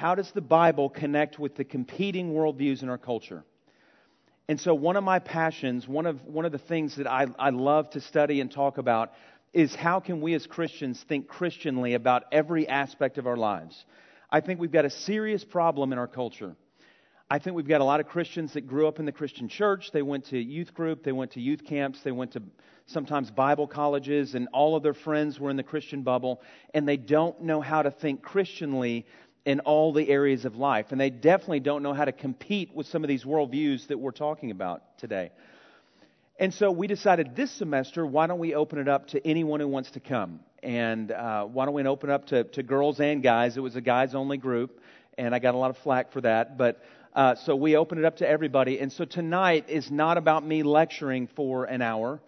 how does the Bible connect with the competing worldviews in our culture? And so, one of my passions, one of, one of the things that I, I love to study and talk about, is how can we as Christians think Christianly about every aspect of our lives? I think we've got a serious problem in our culture. I think we've got a lot of Christians that grew up in the Christian church. They went to youth group, they went to youth camps, they went to sometimes Bible colleges, and all of their friends were in the Christian bubble, and they don't know how to think Christianly in all the areas of life. And they definitely don't know how to compete with some of these worldviews that we're talking about today. And so we decided this semester, why don't we open it up to anyone who wants to come? And uh, why don't we open it up to, to girls and guys? It was a guys only group, and I got a lot of flack for that. But uh, so we opened it up to everybody. And so tonight is not about me lecturing for an hour.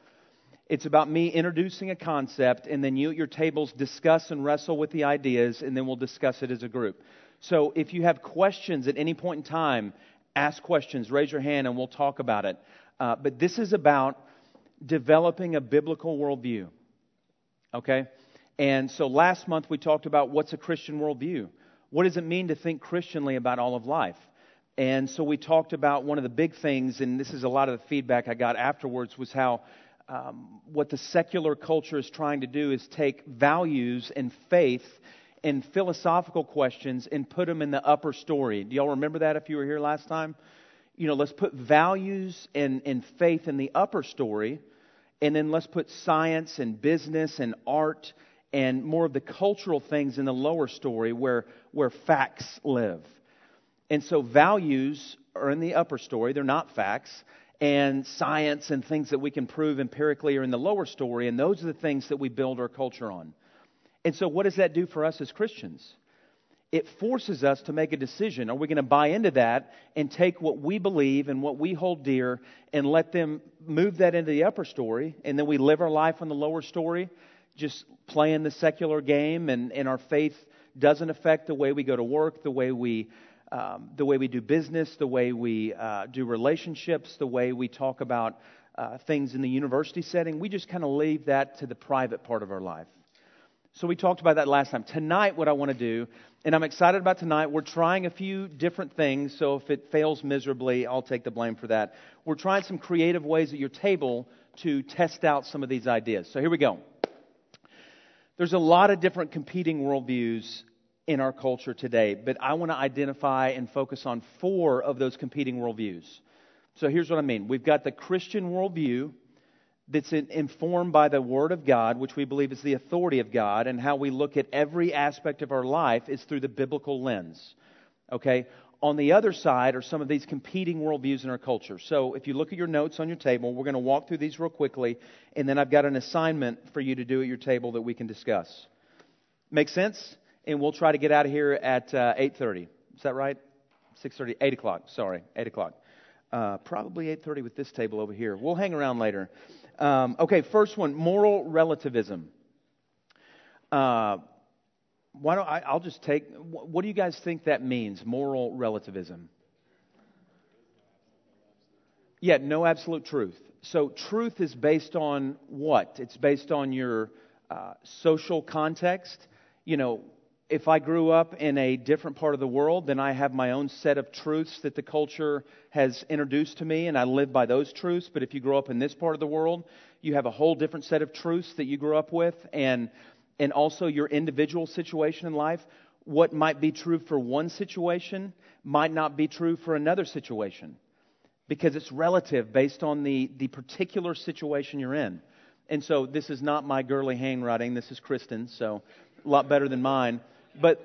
It's about me introducing a concept, and then you at your tables discuss and wrestle with the ideas, and then we'll discuss it as a group. So if you have questions at any point in time, ask questions, raise your hand, and we'll talk about it. Uh, but this is about developing a biblical worldview. Okay? And so last month we talked about what's a Christian worldview. What does it mean to think Christianly about all of life? And so we talked about one of the big things, and this is a lot of the feedback I got afterwards, was how um, what the secular culture is trying to do is take values and faith and philosophical questions and put them in the upper story. Do y'all remember that if you were here last time? You know, let's put values and, and faith in the upper story, and then let's put science and business and art and more of the cultural things in the lower story where, where facts live. And so values are in the upper story, they're not facts and science and things that we can prove empirically are in the lower story, and those are the things that we build our culture on. And so, what does that do for us as Christians? It forces us to make a decision. Are we going to buy into that and take what we believe and what we hold dear and let them move that into the upper story, and then we live our life on the lower story, just playing the secular game, and, and our faith doesn't affect the way we go to work, the way we um, the way we do business, the way we uh, do relationships, the way we talk about uh, things in the university setting. We just kind of leave that to the private part of our life. So we talked about that last time. Tonight, what I want to do, and I'm excited about tonight, we're trying a few different things. So if it fails miserably, I'll take the blame for that. We're trying some creative ways at your table to test out some of these ideas. So here we go. There's a lot of different competing worldviews in our culture today, but I want to identify and focus on four of those competing worldviews. So here's what I mean we've got the Christian worldview that's informed by the Word of God, which we believe is the authority of God, and how we look at every aspect of our life is through the biblical lens. Okay? On the other side are some of these competing worldviews in our culture. So if you look at your notes on your table, we're going to walk through these real quickly, and then I've got an assignment for you to do at your table that we can discuss. Make sense? And we'll try to get out of here at uh, 8.30. Is that right? 6.30, 8 o'clock. Sorry, 8 o'clock. Uh, probably 8.30 with this table over here. We'll hang around later. Um, okay, first one, moral relativism. Uh, why don't I, I'll just take, what do you guys think that means, moral relativism? Yeah, no absolute truth. So truth is based on what? It's based on your uh, social context. You know, if I grew up in a different part of the world, then I have my own set of truths that the culture has introduced to me, and I live by those truths. But if you grow up in this part of the world, you have a whole different set of truths that you grew up with, and and also your individual situation in life. What might be true for one situation might not be true for another situation, because it's relative based on the the particular situation you're in. And so this is not my girly handwriting. This is Kristen, so a lot better than mine. But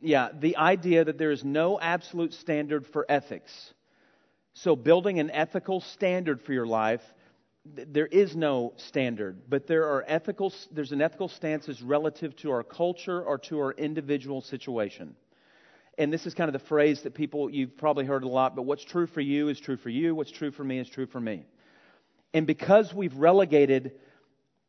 yeah, the idea that there is no absolute standard for ethics. So, building an ethical standard for your life, there is no standard, but there are ethical, there's an ethical stance as relative to our culture or to our individual situation. And this is kind of the phrase that people, you've probably heard a lot, but what's true for you is true for you, what's true for me is true for me. And because we've relegated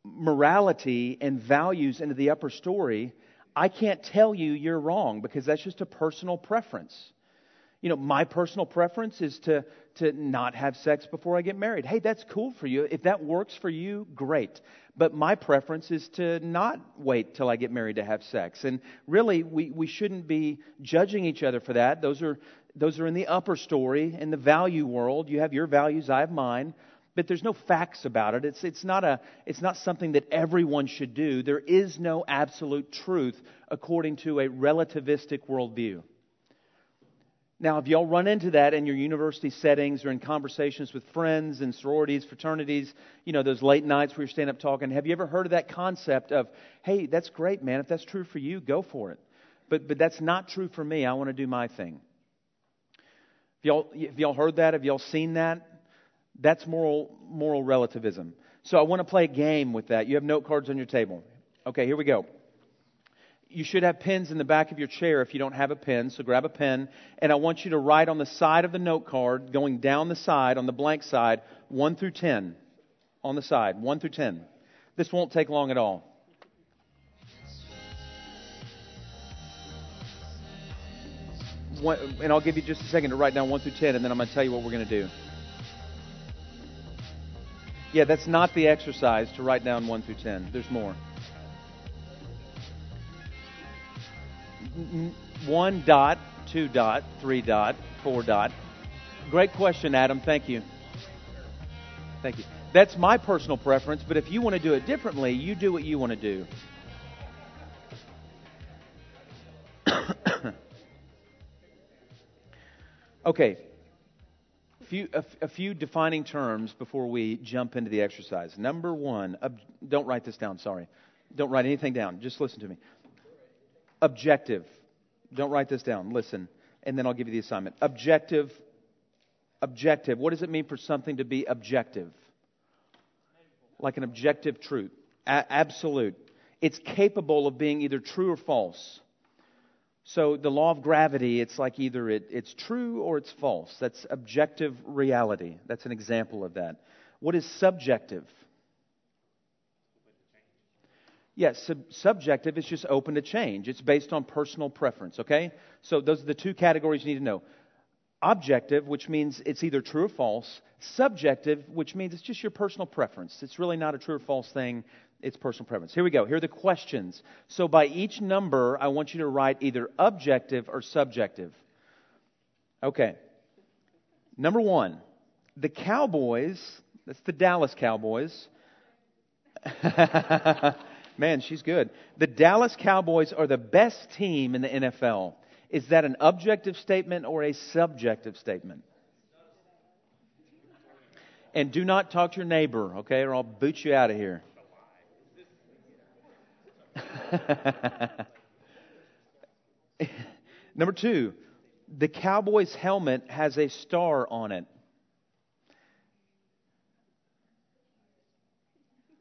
morality and values into the upper story, I can't tell you you're wrong because that's just a personal preference. You know, my personal preference is to, to not have sex before I get married. Hey, that's cool for you. If that works for you, great. But my preference is to not wait till I get married to have sex. And really, we, we shouldn't be judging each other for that. Those are, those are in the upper story, in the value world. You have your values, I have mine but there's no facts about it. It's, it's, not a, it's not something that everyone should do. There is no absolute truth according to a relativistic worldview. Now, if y'all run into that in your university settings or in conversations with friends and sororities, fraternities, you know, those late nights where you're standing up talking, have you ever heard of that concept of, hey, that's great, man. If that's true for you, go for it. But, but that's not true for me. I want to do my thing. If y'all, if y'all heard that, have y'all seen that? That's moral, moral relativism. So I want to play a game with that. You have note cards on your table. Okay, here we go. You should have pens in the back of your chair if you don't have a pen, so grab a pen. And I want you to write on the side of the note card, going down the side, on the blank side, 1 through 10. On the side, 1 through 10. This won't take long at all. One, and I'll give you just a second to write down 1 through 10, and then I'm going to tell you what we're going to do. Yeah, that's not the exercise to write down 1 through 10. There's more. 1 dot, 2 dot, 3 dot, 4 dot. Great question, Adam. Thank you. Thank you. That's my personal preference, but if you want to do it differently, you do what you want to do. okay, few, a, a, few defining terms before we jump into the exercise. Number one, ob, don't write this down, sorry. Don't write anything down. Just listen to me. Objective. Don't write this down. Listen, and then I'll give you the assignment. Objective. Objective. What does it mean for something to be objective? Like an objective truth. A- absolute. It's capable of being either true or false. So the law of gravity, it's like either it, it's true or it's false. That's objective reality. That's an example of that. What is subjective? Yes, sub- subjective is just open to change. It's based on personal preference, okay? So those are the two categories you need to know. Objective, which means it's either true or false. Subjective, which means it's just your personal preference. It's really not a true or false thing it's personal preference. Here we go. Here are the questions. So by each number, I want you to write either objective or subjective. Okay. Number one, the Cowboys, that's the Dallas Cowboys. Man, she's good. The Dallas Cowboys are the best team in the NFL. Is that an objective statement or a subjective statement? And do not talk to your neighbor, okay, or I'll boot you out of here. Number two, the Cowboys helmet has a star on it.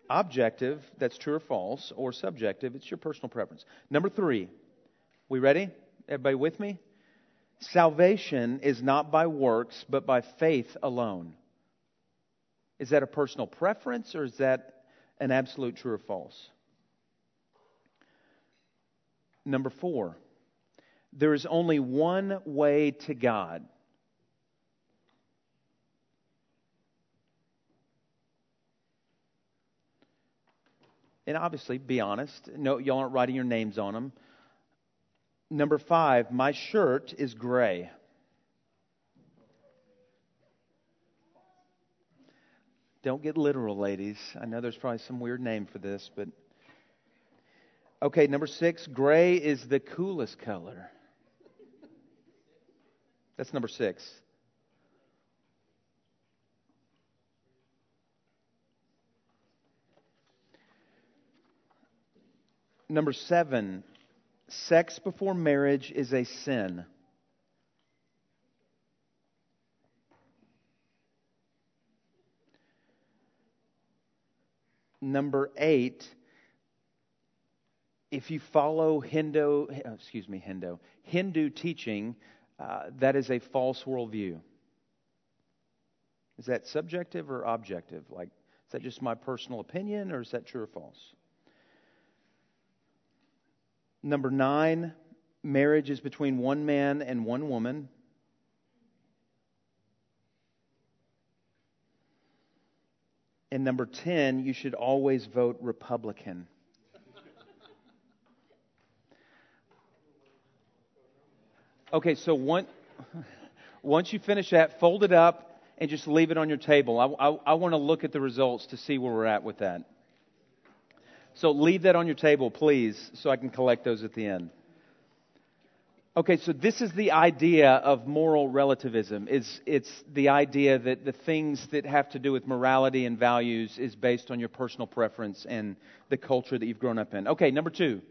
Objective, that's true or false, or subjective, it's your personal preference. Number three, we ready? Everybody with me? Salvation is not by works, but by faith alone. Is that a personal preference, or is that an absolute true or false? Number four, there is only one way to God. And obviously, be honest. No, y'all aren't writing your names on them. Number five, my shirt is gray. Don't get literal, ladies. I know there's probably some weird name for this, but Okay, number six, gray is the coolest color. That's number six. Number seven, sex before marriage is a sin. Number eight, if you follow Hindu, uh, excuse me, Hindu, Hindu teaching, uh, that is a false worldview. Is that subjective or objective? Like, is that just my personal opinion, or is that true or false? Number nine, marriage is between one man and one woman. And number 10, you should always vote Republican. Okay, so one, once you finish that, fold it up and just leave it on your table. I, I, I want to look at the results to see where we're at with that. So leave that on your table, please, so I can collect those at the end. Okay, so this is the idea of moral relativism. It's, it's the idea that the things that have to do with morality and values is based on your personal preference and the culture that you've grown up in. Okay, number two.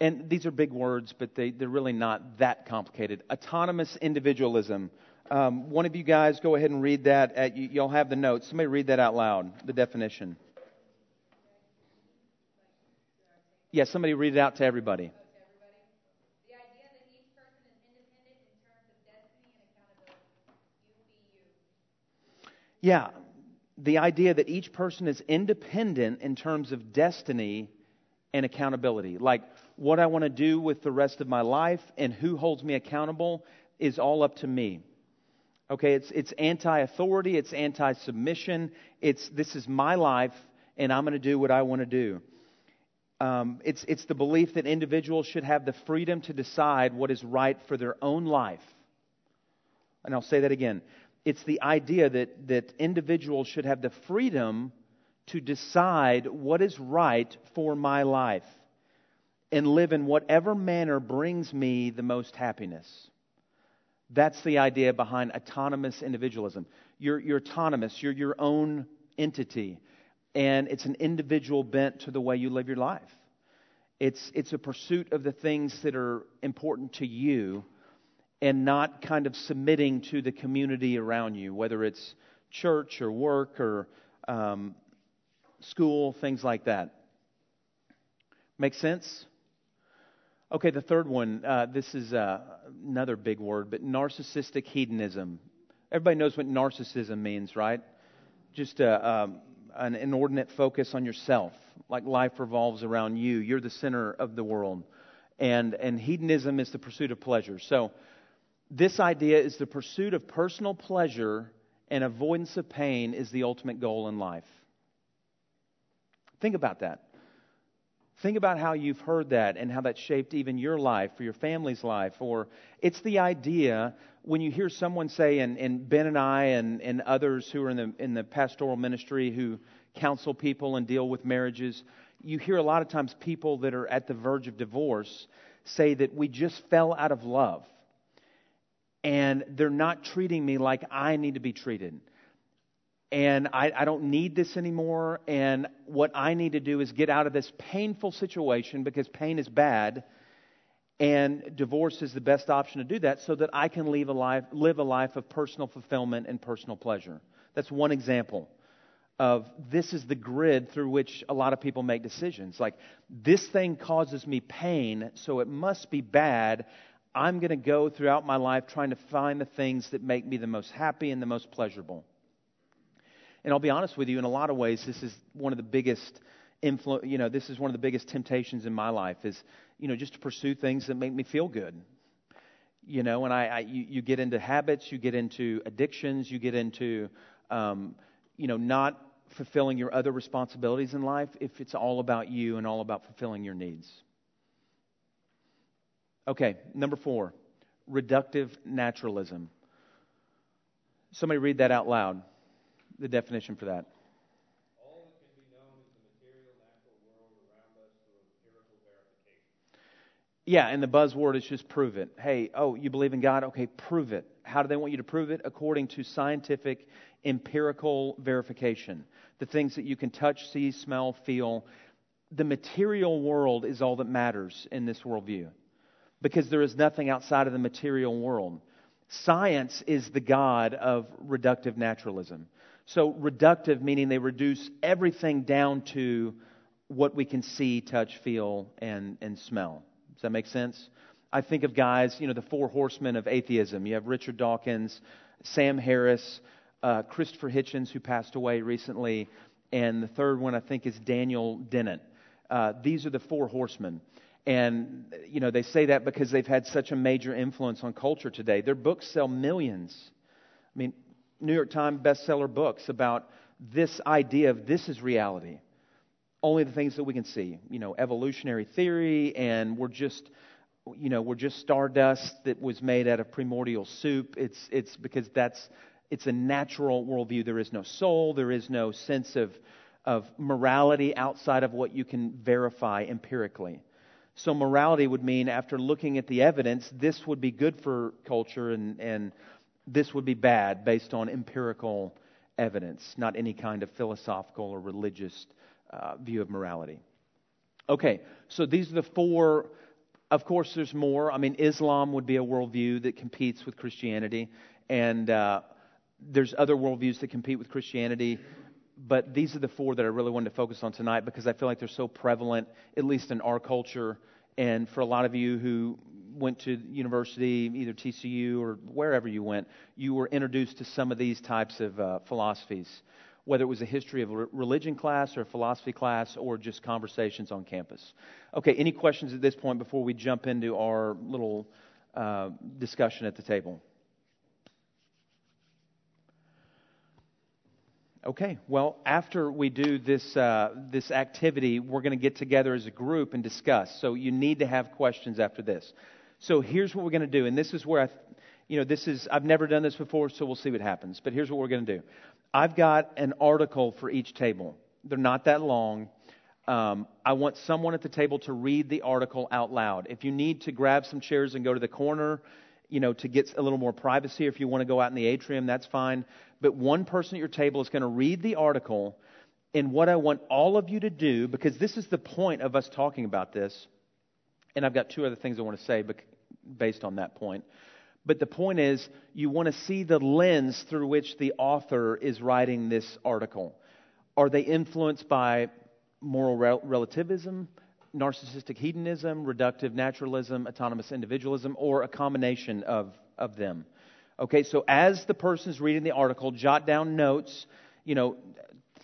And these are big words, but they, they're really not that complicated. Autonomous individualism. Um, one of you guys go ahead and read that. At, you, you'll have the notes. Somebody read that out loud, the definition. Yeah, somebody read it out to everybody. Yeah, the idea that each person is independent in terms of destiny and accountability. Like what I want to do with the rest of my life and who holds me accountable is all up to me. Okay, it's, it's anti authority, it's anti submission, it's this is my life and I'm going to do what I want to do. Um, it's, it's the belief that individuals should have the freedom to decide what is right for their own life. And I'll say that again it's the idea that, that individuals should have the freedom to decide what is right for my life and live in whatever manner brings me the most happiness. That's the idea behind autonomous individualism. You're, you're autonomous, you're your own entity, and it's an individual bent to the way you live your life. It's, it's a pursuit of the things that are important to you and not kind of submitting to the community around you, whether it's church or work or um, school, things like that. Make sense? Okay, the third one. Uh, this is uh, another big word, but narcissistic hedonism. Everybody knows what narcissism means, right? Just a, uh, um, an inordinate focus on yourself, like life revolves around you. You're the center of the world, and and hedonism is the pursuit of pleasure. So this idea is the pursuit of personal pleasure and avoidance of pain is the ultimate goal in life. Think about that. Think about how you've heard that and how that shaped even your life or your family's life. Or it's the idea when you hear someone say, and, and Ben and I and, and others who are in the, in the pastoral ministry who counsel people and deal with marriages, you hear a lot of times people that are at the verge of divorce say that we just fell out of love and they're not treating me like I need to be treated. And I, I, don't need this anymore. And what I need to do is get out of this painful situation because pain is bad. And divorce is the best option to do that so that I can a life, live a life of personal fulfillment and personal pleasure. That's one example of this is the grid through which a lot of people make decisions. Like, this thing causes me pain, so it must be bad. I'm going to go throughout my life trying to find the things that make me the most happy and the most pleasurable. And I'll be honest with you, in a lot of ways, this is one of the biggest influ- you know, this is one of the biggest temptations in my life is, you know, just to pursue things that make me feel good. You know, and I, I you, you get into habits, you get into addictions, you get into, um, you know, not fulfilling your other responsibilities in life if it's all about you and all about fulfilling your needs. Okay, number four, reductive naturalism. Somebody read that out loud, the definition for that. Yeah, and the buzzword is just prove it. Hey, oh, you believe in God? Okay, prove it. How do they want you to prove it? According to scientific, empirical verification. The things that you can touch, see, smell, feel. The material world is all that matters in this worldview because there is nothing outside of the material world. Science is the God of reductive naturalism. So, reductive meaning they reduce everything down to what we can see, touch, feel, and, and smell. Does that make sense? I think of guys, you know, the four horsemen of atheism. You have Richard Dawkins, Sam Harris, uh, Christopher Hitchens, who passed away recently, and the third one I think is Daniel Dennett. Uh, these are the four horsemen. And, you know, they say that because they've had such a major influence on culture today. Their books sell millions. I mean, New York Times bestseller books about this idea of this is reality. Only the things that we can see, you know, evolutionary theory, and we're just, you know, we're just stardust that was made out of primordial soup. It's, it's because that's, it's a natural worldview. There is no soul, there is no sense of, of morality outside of what you can verify empirically. So, morality would mean, after looking at the evidence, this would be good for culture and, and this would be bad based on empirical evidence, not any kind of philosophical or religious uh, view of morality. Okay, so these are the four. Of course, there's more. I mean, Islam would be a worldview that competes with Christianity, and uh, there's other worldviews that compete with Christianity. But these are the four that I really wanted to focus on tonight because I feel like they're so prevalent, at least in our culture, and for a lot of you who went to university, either TCU or wherever you went, you were introduced to some of these types of uh, philosophies, whether it was a history of religion class or a philosophy class or just conversations on campus. Okay, any questions at this point before we jump into our little uh, discussion at the table? Okay, well, after we do this, uh, this activity, we're going to get together as a group and discuss. So you need to have questions after this. So here's what we're going to do, and this is where I, you know, this is I've never done this before, so we'll see what happens. But here's what we're going to do. I've got an article for each table. They're not that long. Um, I want someone at the table to read the article out loud. If you need to grab some chairs and go to the corner, you know, to get a little more privacy, or if you want to go out in the atrium, that's fine. But one person at your table is going to read the article. And what I want all of you to do, because this is the point of us talking about this, and I've got two other things I want to say based on that point. But the point is, you want to see the lens through which the author is writing this article. Are they influenced by moral rel- relativism, narcissistic hedonism, reductive naturalism, autonomous individualism, or a combination of, of them? Okay, so as the person is reading the article, jot down notes. You know,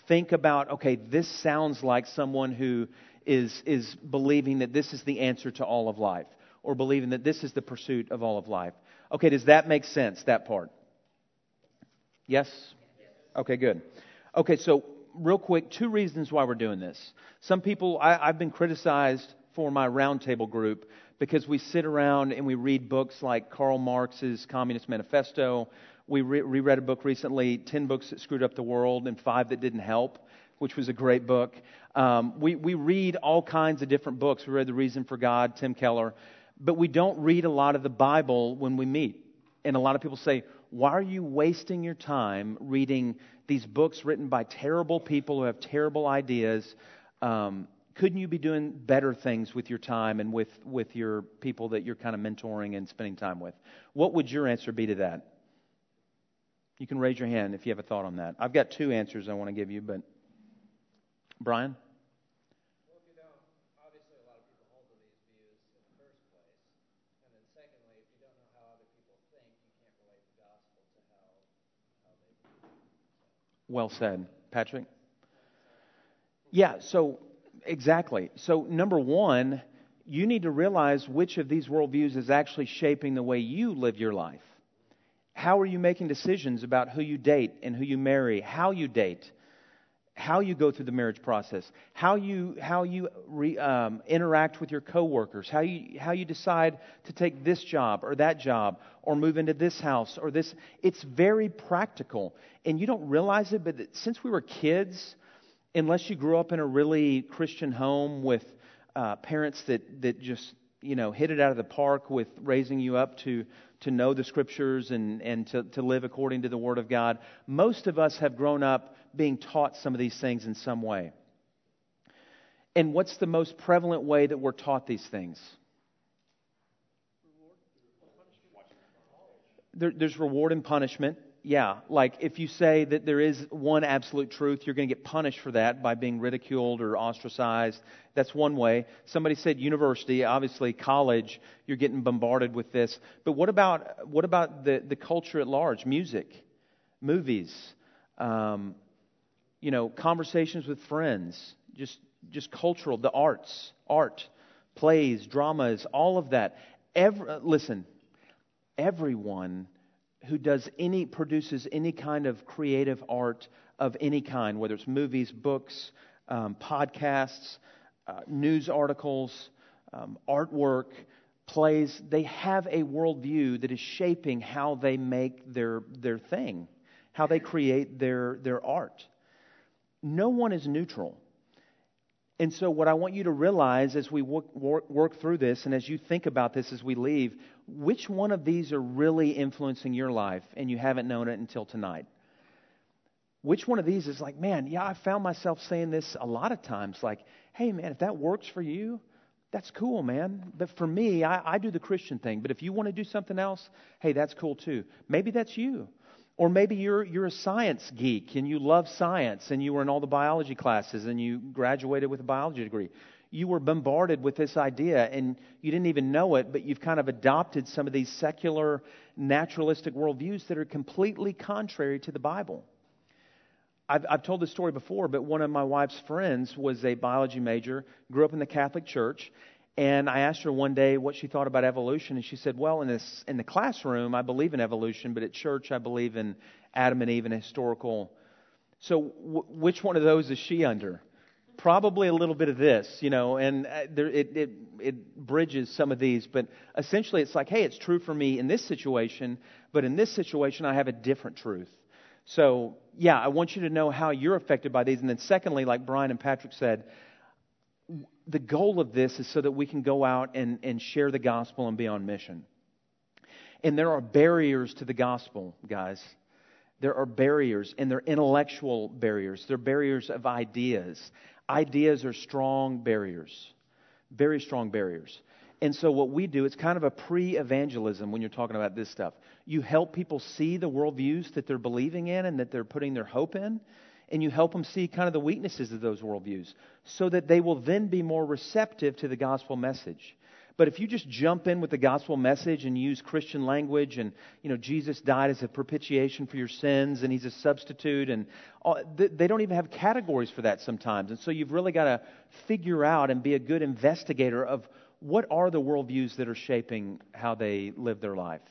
think about, okay, this sounds like someone who is, is believing that this is the answer to all of life or believing that this is the pursuit of all of life. Okay, does that make sense, that part? Yes? Okay, good. Okay, so real quick, two reasons why we're doing this. Some people, I, have been criticized for my roundtable group because we sit around and we read books like Karl Marx's Communist Manifesto. We re- reread a book recently, 10 Books That Screwed Up the World and Five That Didn't Help, which was a great book. Um, we, we read all kinds of different books. We read The Reason for God, Tim Keller but we don't read a lot of the Bible when we meet. And a lot of people say, Why are you wasting your time reading these books written by terrible people who have terrible ideas? Um, couldn't you be doing better things with your time and with, with your people that you're kind of mentoring and spending time with? What would your answer be to that? You can raise your hand if you have a thought on that. I've got two answers I want to give you, but Brian? Well said. Patrick? Yeah, so exactly. So, number one, you need to realize which of these worldviews is actually shaping the way you live your life. How are you making decisions about who you date and who you marry, how you date? How you go through the marriage process, how you, how you re, um, interact with your coworkers, how you, how you decide to take this job or that job or move into this house or this. It's very practical. And you don't realize it, but since we were kids, unless you grew up in a really Christian home with uh, parents that, that just you know hit it out of the park with raising you up to to know the scriptures and, and to, to live according to the Word of God. Most of us have grown up being taught some of these things in some way. And what's the most prevalent way that we're taught these things? There, there's reward and punishment. Yeah, like if you say that there is one absolute truth, you're going to get punished for that by being ridiculed or ostracized. That's one way. Somebody said university, obviously college, you're getting bombarded with this. But what about what about the, the culture at large? Music, movies, um, you know, conversations with friends, just just cultural, the arts, art, plays, dramas, all of that. Every, listen, everyone who does any produces any kind of creative art of any kind, whether it's movies, books, um, podcasts, uh, news articles, um, artwork, plays, they have a worldview that is shaping how they make their, their thing, how they create their, their art. No one is neutral. And so, what I want you to realize as we work, work, work, through this and as you think about this as we leave, which one of these are really influencing your life and you haven't known it until tonight? Which one of these is like, man, yeah, I found myself saying this a lot of times like, hey, man, if that works for you, that's cool, man. But for me, I, I do the Christian thing. But if you want to do something else, hey, that's cool too. Maybe that's you. Or maybe you're, you're a science geek and you love science and you were in all the biology classes and you graduated with a biology degree. You were bombarded with this idea and you didn't even know it, but you've kind of adopted some of these secular, naturalistic worldviews that are completely contrary to the Bible. I've, I've told this story before, but one of my wife's friends was a biology major, grew up in the Catholic Church, and I asked her one day what she thought about evolution, and she said, "Well, in this in the classroom, I believe in evolution, but at church, I believe in Adam and Eve and historical." So, w- which one of those is she under? Probably a little bit of this, you know, and uh, there, it, it it bridges some of these, but essentially, it's like, hey, it's true for me in this situation, but in this situation, I have a different truth. So, yeah, I want you to know how you're affected by these. And then, secondly, like Brian and Patrick said, the goal of this is so that we can go out and, and share the gospel and be on mission. And there are barriers to the gospel, guys. There are barriers, and they're intellectual barriers. They're barriers of ideas. Ideas are strong barriers, very strong barriers. And so, what we do, it's kind of a pre evangelism when you're talking about this stuff. You help people see the worldviews that they're believing in and that they're putting their hope in, and you help them see kind of the weaknesses of those worldviews so that they will then be more receptive to the gospel message. But if you just jump in with the gospel message and use Christian language and, you know, Jesus died as a propitiation for your sins and he's a substitute and all, they don't even have categories for that sometimes. And so you've really got to figure out and be a good investigator of what are the worldviews that are shaping how they live their life?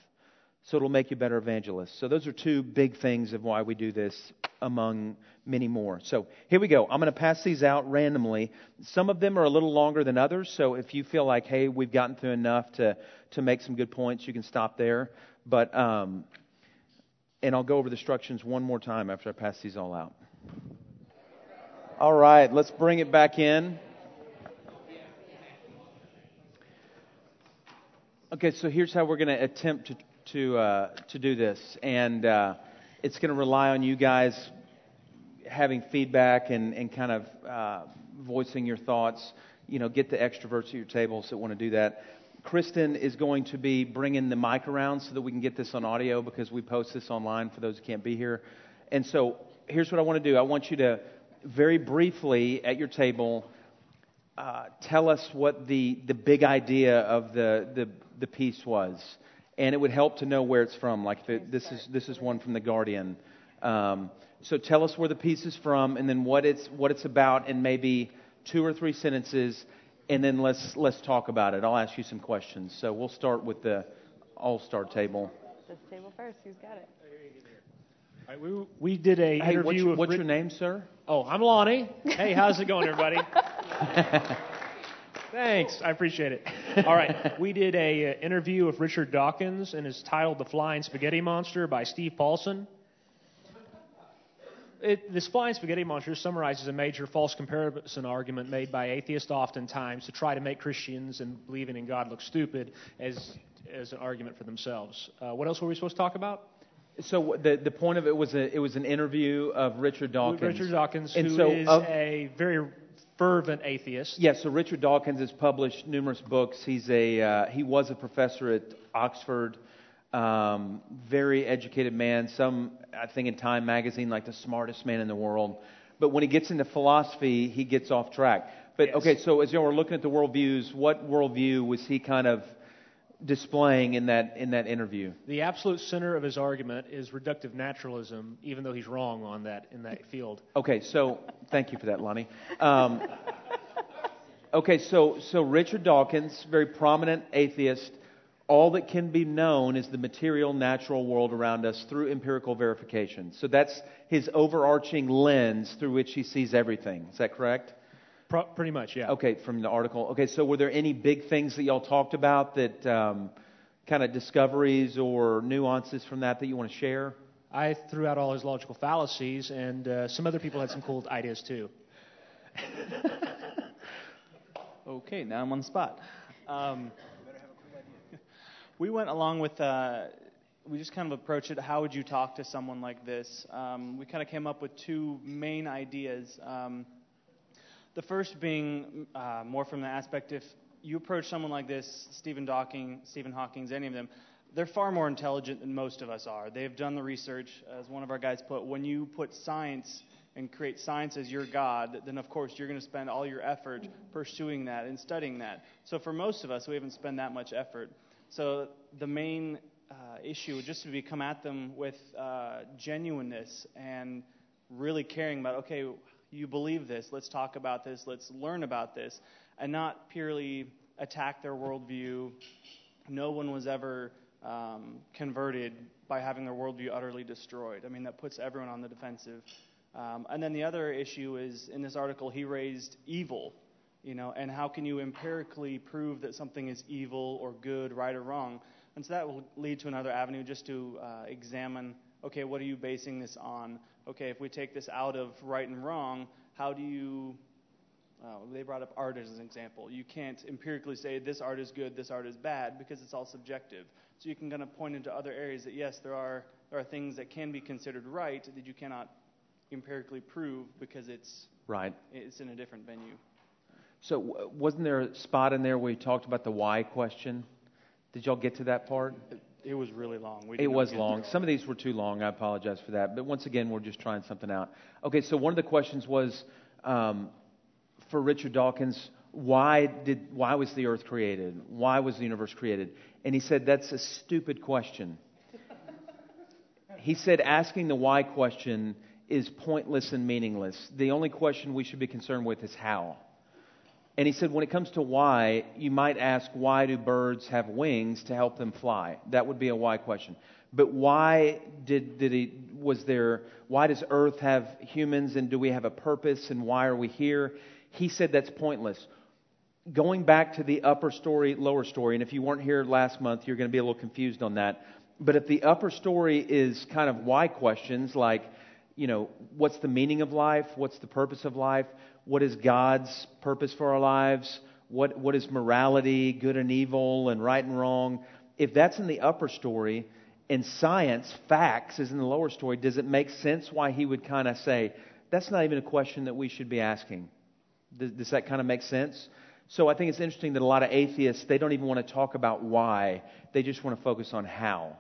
So it'll make you better evangelists. So those are two big things of why we do this among many more. So here we go. I'm going to pass these out randomly. Some of them are a little longer than others. So if you feel like, hey, we've gotten through enough to, to make some good points, you can stop there. But, um, and I'll go over the instructions one more time after I pass these all out. All right, let's bring it back in. Okay, so here's how we're going to attempt to to uh, to do this, and uh, it's going to rely on you guys having feedback and and kind of uh, voicing your thoughts. You know, get the extroverts at your tables that want to do that. Kristen is going to be bringing the mic around so that we can get this on audio because we post this online for those who can't be here. And so here's what I want to do. I want you to very briefly at your table uh, tell us what the, the big idea of the, the, the piece was. And it would help to know where it's from. Like the, this, is, this is one from The Guardian. Um, so tell us where the piece is from and then what it's, what it's about in maybe two or three sentences. And then let's, let's talk about it. I'll ask you some questions. So we'll start with the all star table. This table first. Who's got it? Right, we, we did a hey, interview what's, with what's Rick- your name, sir? Oh, I'm Lonnie. Hey, how's it going, everybody? Thanks, I appreciate it. All right, we did a uh, interview with Richard Dawkins, and it's titled "The Flying Spaghetti Monster" by Steve Paulson. It, this flying spaghetti monster summarizes a major false comparison argument made by atheists oftentimes to try to make Christians and believing in God look stupid as, as an argument for themselves. Uh, what else were we supposed to talk about? So the the point of it was a, it was an interview of Richard Dawkins. Richard Dawkins, And who so is of- a very fervent atheist. Yeah, so Richard Dawkins has published numerous books. He's a uh, he was a professor at Oxford, um, very educated man. Some I think in Time magazine like the smartest man in the world. But when he gets into philosophy, he gets off track. But Yes. okay, so as you know, we're looking at the worldviews. What worldview was he kind of displaying in that in that interview? The absolute center of his argument is reductive naturalism, even though he's wrong on that in that field. Okay, so thank you for that, Lonnie. Um, okay, so so Richard Dawkins, very prominent atheist. all that can be known is the material, natural world around us through empirical verification. So that's his overarching lens through which he sees everything. Is that correct? Pro- pretty much, yeah. Okay, from the article. Okay, so were there any big things that y'all talked about that um, kind of discoveries or nuances from that that you want to share? I threw out all his logical fallacies, and uh, some other people had some cool ideas too. Okay, now I'm on the spot. Um, we went along with, uh, we just kind of approached it. How would you talk to someone like this? Um, we kind of came up with two main ideas. Um, the first being uh, more from the aspect if you approach someone like this, Stephen Hawking, Stephen Hawking's, any of them, they're far more intelligent than most of us are. They've done the research, as one of our guys put. When you put science and create science as your God, then of course you're going to spend all your effort pursuing that and studying that. So for most of us, we haven't spent that much effort. So the main uh, issue just to be come at them with uh, genuineness and really caring about, okay, you believe this, let's talk about this, let's learn about this, and not purely attack their worldview. No one was ever um, converted by having their worldview utterly destroyed. I mean, that puts everyone on the defensive. Um, and then the other issue is in this article, he raised evil, you know, and how can you empirically prove that something is evil or good, right or wrong? And so that will lead to another avenue just to uh, examine okay, what are you basing this on? Okay, if we take this out of right and wrong, how do you uh, they brought up art as an example. You can't empirically say this art is good, this art is bad, because it's all subjective. So you can kind of point into other areas that yes, there are there are things that can be considered right that you cannot empirically prove because it's Right. it's in a different venue. So w- wasn't there a spot in there where you talked about the why question? Did y'all get to that part? It was really long. We It was long. Some of these were too long. I apologize for that. But once again, we're just trying something out. Okay, so one of the questions was um, for Richard Dawkins why, did, why was the earth created? Why was the universe created? And he said, that's a stupid question. he said, asking the why question is pointless and meaningless. The only question we should be concerned with is how. And he said, when it comes to why, you might ask, why do birds have wings to help them fly? That would be a why question. But why did, did he, was there, why does Earth have humans and do we have a purpose and why are we here? He said that's pointless. Going back to the upper story, lower story, and if you weren't here last month, you're going to be a little confused on that. But if the upper story is kind of why questions like, you know, what's the meaning of life? What's the purpose of life? What is God's purpose for our lives? What, what is morality, good and evil, and right and wrong? If that's in the upper story and science, facts, is in the lower story, does it make sense why he would kind of say, that's not even a question that we should be asking? Does, does that kind of make sense? So I think it's interesting that a lot of atheists, they don't even want to talk about why, they just want to focus on how.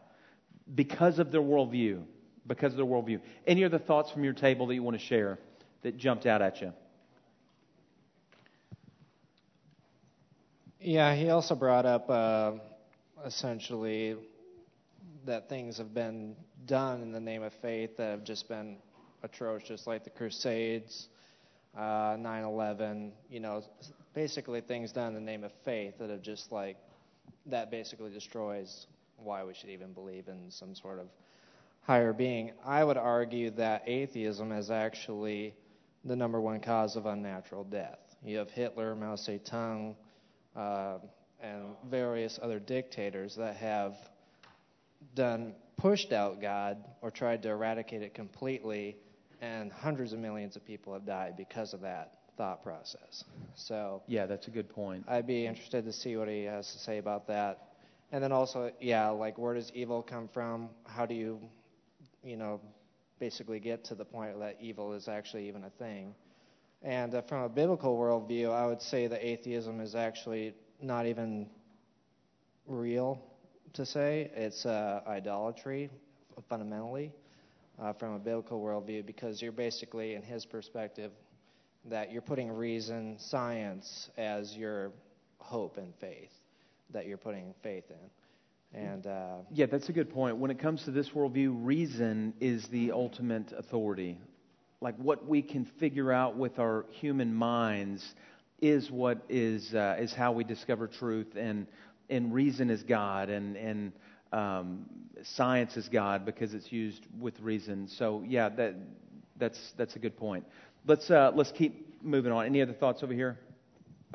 Because of their worldview. Because of their worldview. Any other thoughts from your table that you want to share that jumped out at you? Yeah, he also brought up uh, essentially that things have been done in the name of faith that have just been atrocious, like the Crusades, uh, 9 11, you know, basically things done in the name of faith that have just like, that basically destroys why we should even believe in some sort of higher being. I would argue that atheism is actually the number one cause of unnatural death. You have Hitler, Mao Zedong, uh, and various other dictators that have done pushed out God or tried to eradicate it completely, and hundreds of millions of people have died because of that thought process. So Yeah, that's a good point. I'd be interested to see what he has to say about that. And then also, yeah, like where does evil come from? How do you, you know, basically get to the point that evil is actually even a thing? And uh, from a biblical worldview, I would say that atheism is actually not even real to say. It's uh, idolatry, fundamentally, uh, from a biblical worldview, because you're basically, in his perspective, that you're putting reason, science as your hope and faith, that you're putting faith in. And uh, Yeah, that's a good point. When it comes to this worldview, reason is the ultimate authority. Like what we can figure out with our human minds is what is uh, is how we discover truth. And and reason is God, and and um, science is God because it's used with reason. So yeah, that that's that's a good point. Let's uh, let's keep moving on. Any other thoughts over here?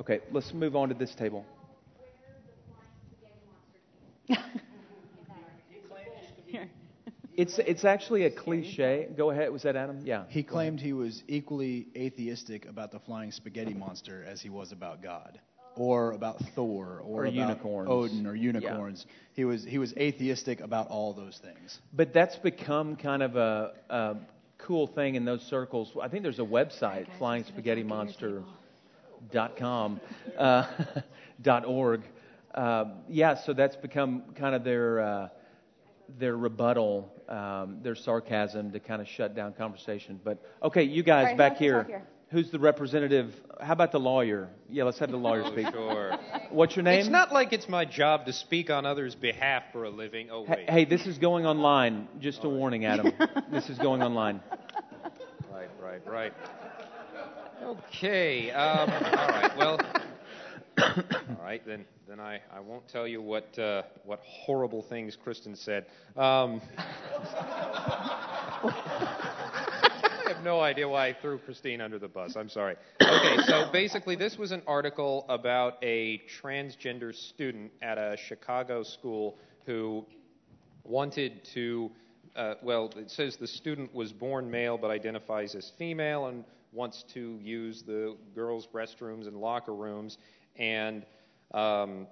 Okay, let's move on to this table. It's it's actually a cliche. Go ahead. Was that Adam? Yeah. He claimed he was equally atheistic about the flying spaghetti monster as he was about God, or about Thor, or, Or about unicorns. Odin, or unicorns. He was he was atheistic about all those things. But that's become kind of a, a cool thing in those circles. I think there's a website, flyingspaghettimonster.com, uh, dot org. Uh, yeah, so that's become kind of their uh, their rebuttal, um, their sarcasm to kind of shut down conversation. But okay, you guys All right, who back here. here? Who's the representative? How about the lawyer? Yeah, let's have the lawyer speak. Sure. What's your name? It's not like it's my job to speak on others' behalf for a living. Oh, Hey, wait. hey, this is going online. Just a warning, Adam. this is going online. Right, right, right. Okay. Um, all right. Well. All right, then. Then I, I won't tell you what uh, what horrible things Kristen said. Um, I have no idea why I threw Christine under the bus. I'm sorry. Okay, so basically, this was an article about a transgender student at a Chicago school who wanted to, uh, well, it says the student was born male but identifies as female and wants to use the girls' restrooms and locker rooms. And um,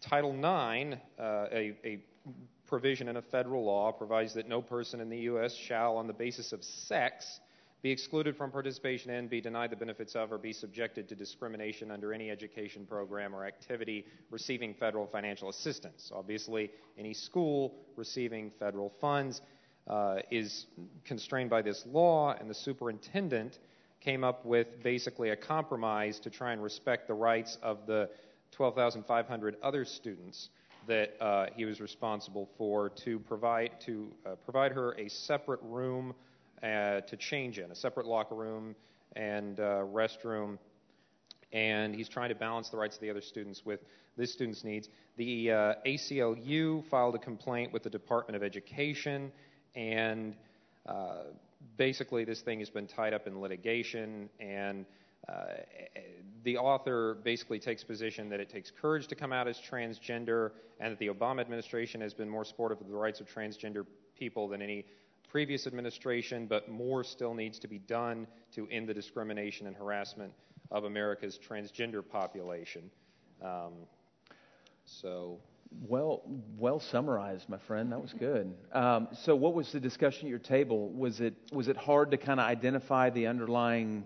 Title IX, uh, a, a provision in a federal law, provides that no person in the U.S. shall, on the basis of sex, be excluded from participation in, be denied the benefits of, or be subjected to discrimination under any education program or activity receiving federal financial assistance. Obviously, any school receiving federal funds uh, is constrained by this law, and the superintendent came up with basically a compromise to try and respect the rights of the 12,500 other students that uh, he was responsible for to provide to uh, provide her a separate room uh, to change in, a separate locker room and uh, restroom, and he's trying to balance the rights of the other students with this student's needs. The uh, ACLU filed a complaint with the Department of Education, and uh, basically this thing has been tied up in litigation and. Uh, the author basically takes position that it takes courage to come out as transgender, and that the Obama administration has been more supportive of the rights of transgender people than any previous administration, but more still needs to be done to end the discrimination and harassment of America's transgender population. Um, so, Well, well summarized, my friend. That was good. Um, so, what was the discussion at your table? Was it was it hard to kind of identify the underlying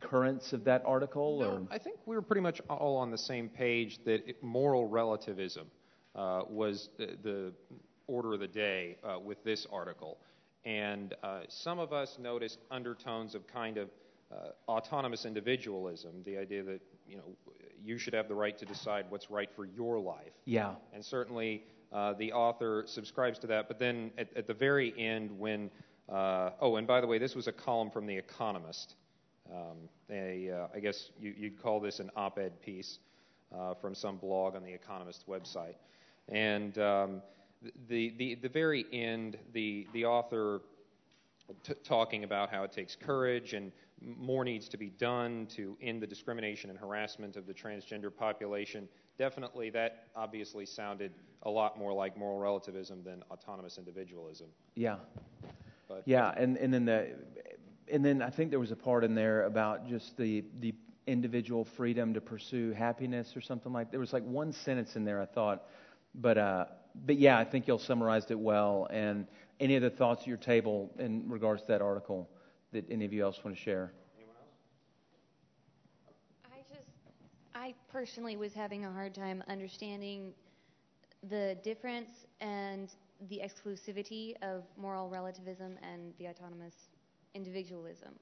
currents of that article, or No, I think we were pretty much all on the same page that it, moral relativism uh, was the, the order of the day uh, with this article. And uh, some of us noticed undertones of kind of uh, autonomous individualism, the idea that you know you should have the right to decide what's right for your life. yeah, And certainly uh, the author subscribes to that. But then at, at the very end, when uh, oh, and by the way, this was a column from The Economist. Um, a, uh, I guess you, you'd call this an op-ed piece uh, from some blog on the Economist website. And um, the, the the very end, the the author t- talking about how it takes courage and more needs to be done to end the discrimination and harassment of the transgender population. Definitely, that obviously sounded a lot more like moral relativism than autonomous individualism. yeah, But yeah, and and then the and then I think there was a part in there about just the the individual freedom to pursue happiness or something like. There was like one sentence in there I thought, but uh, but yeah, I think y'all summarized it well. And any other thoughts at your table in regards to that article that any of you else want to share? Anyone else? I just, I personally was having a hard time understanding the difference and the exclusivity of moral relativism and the autonomous individualism.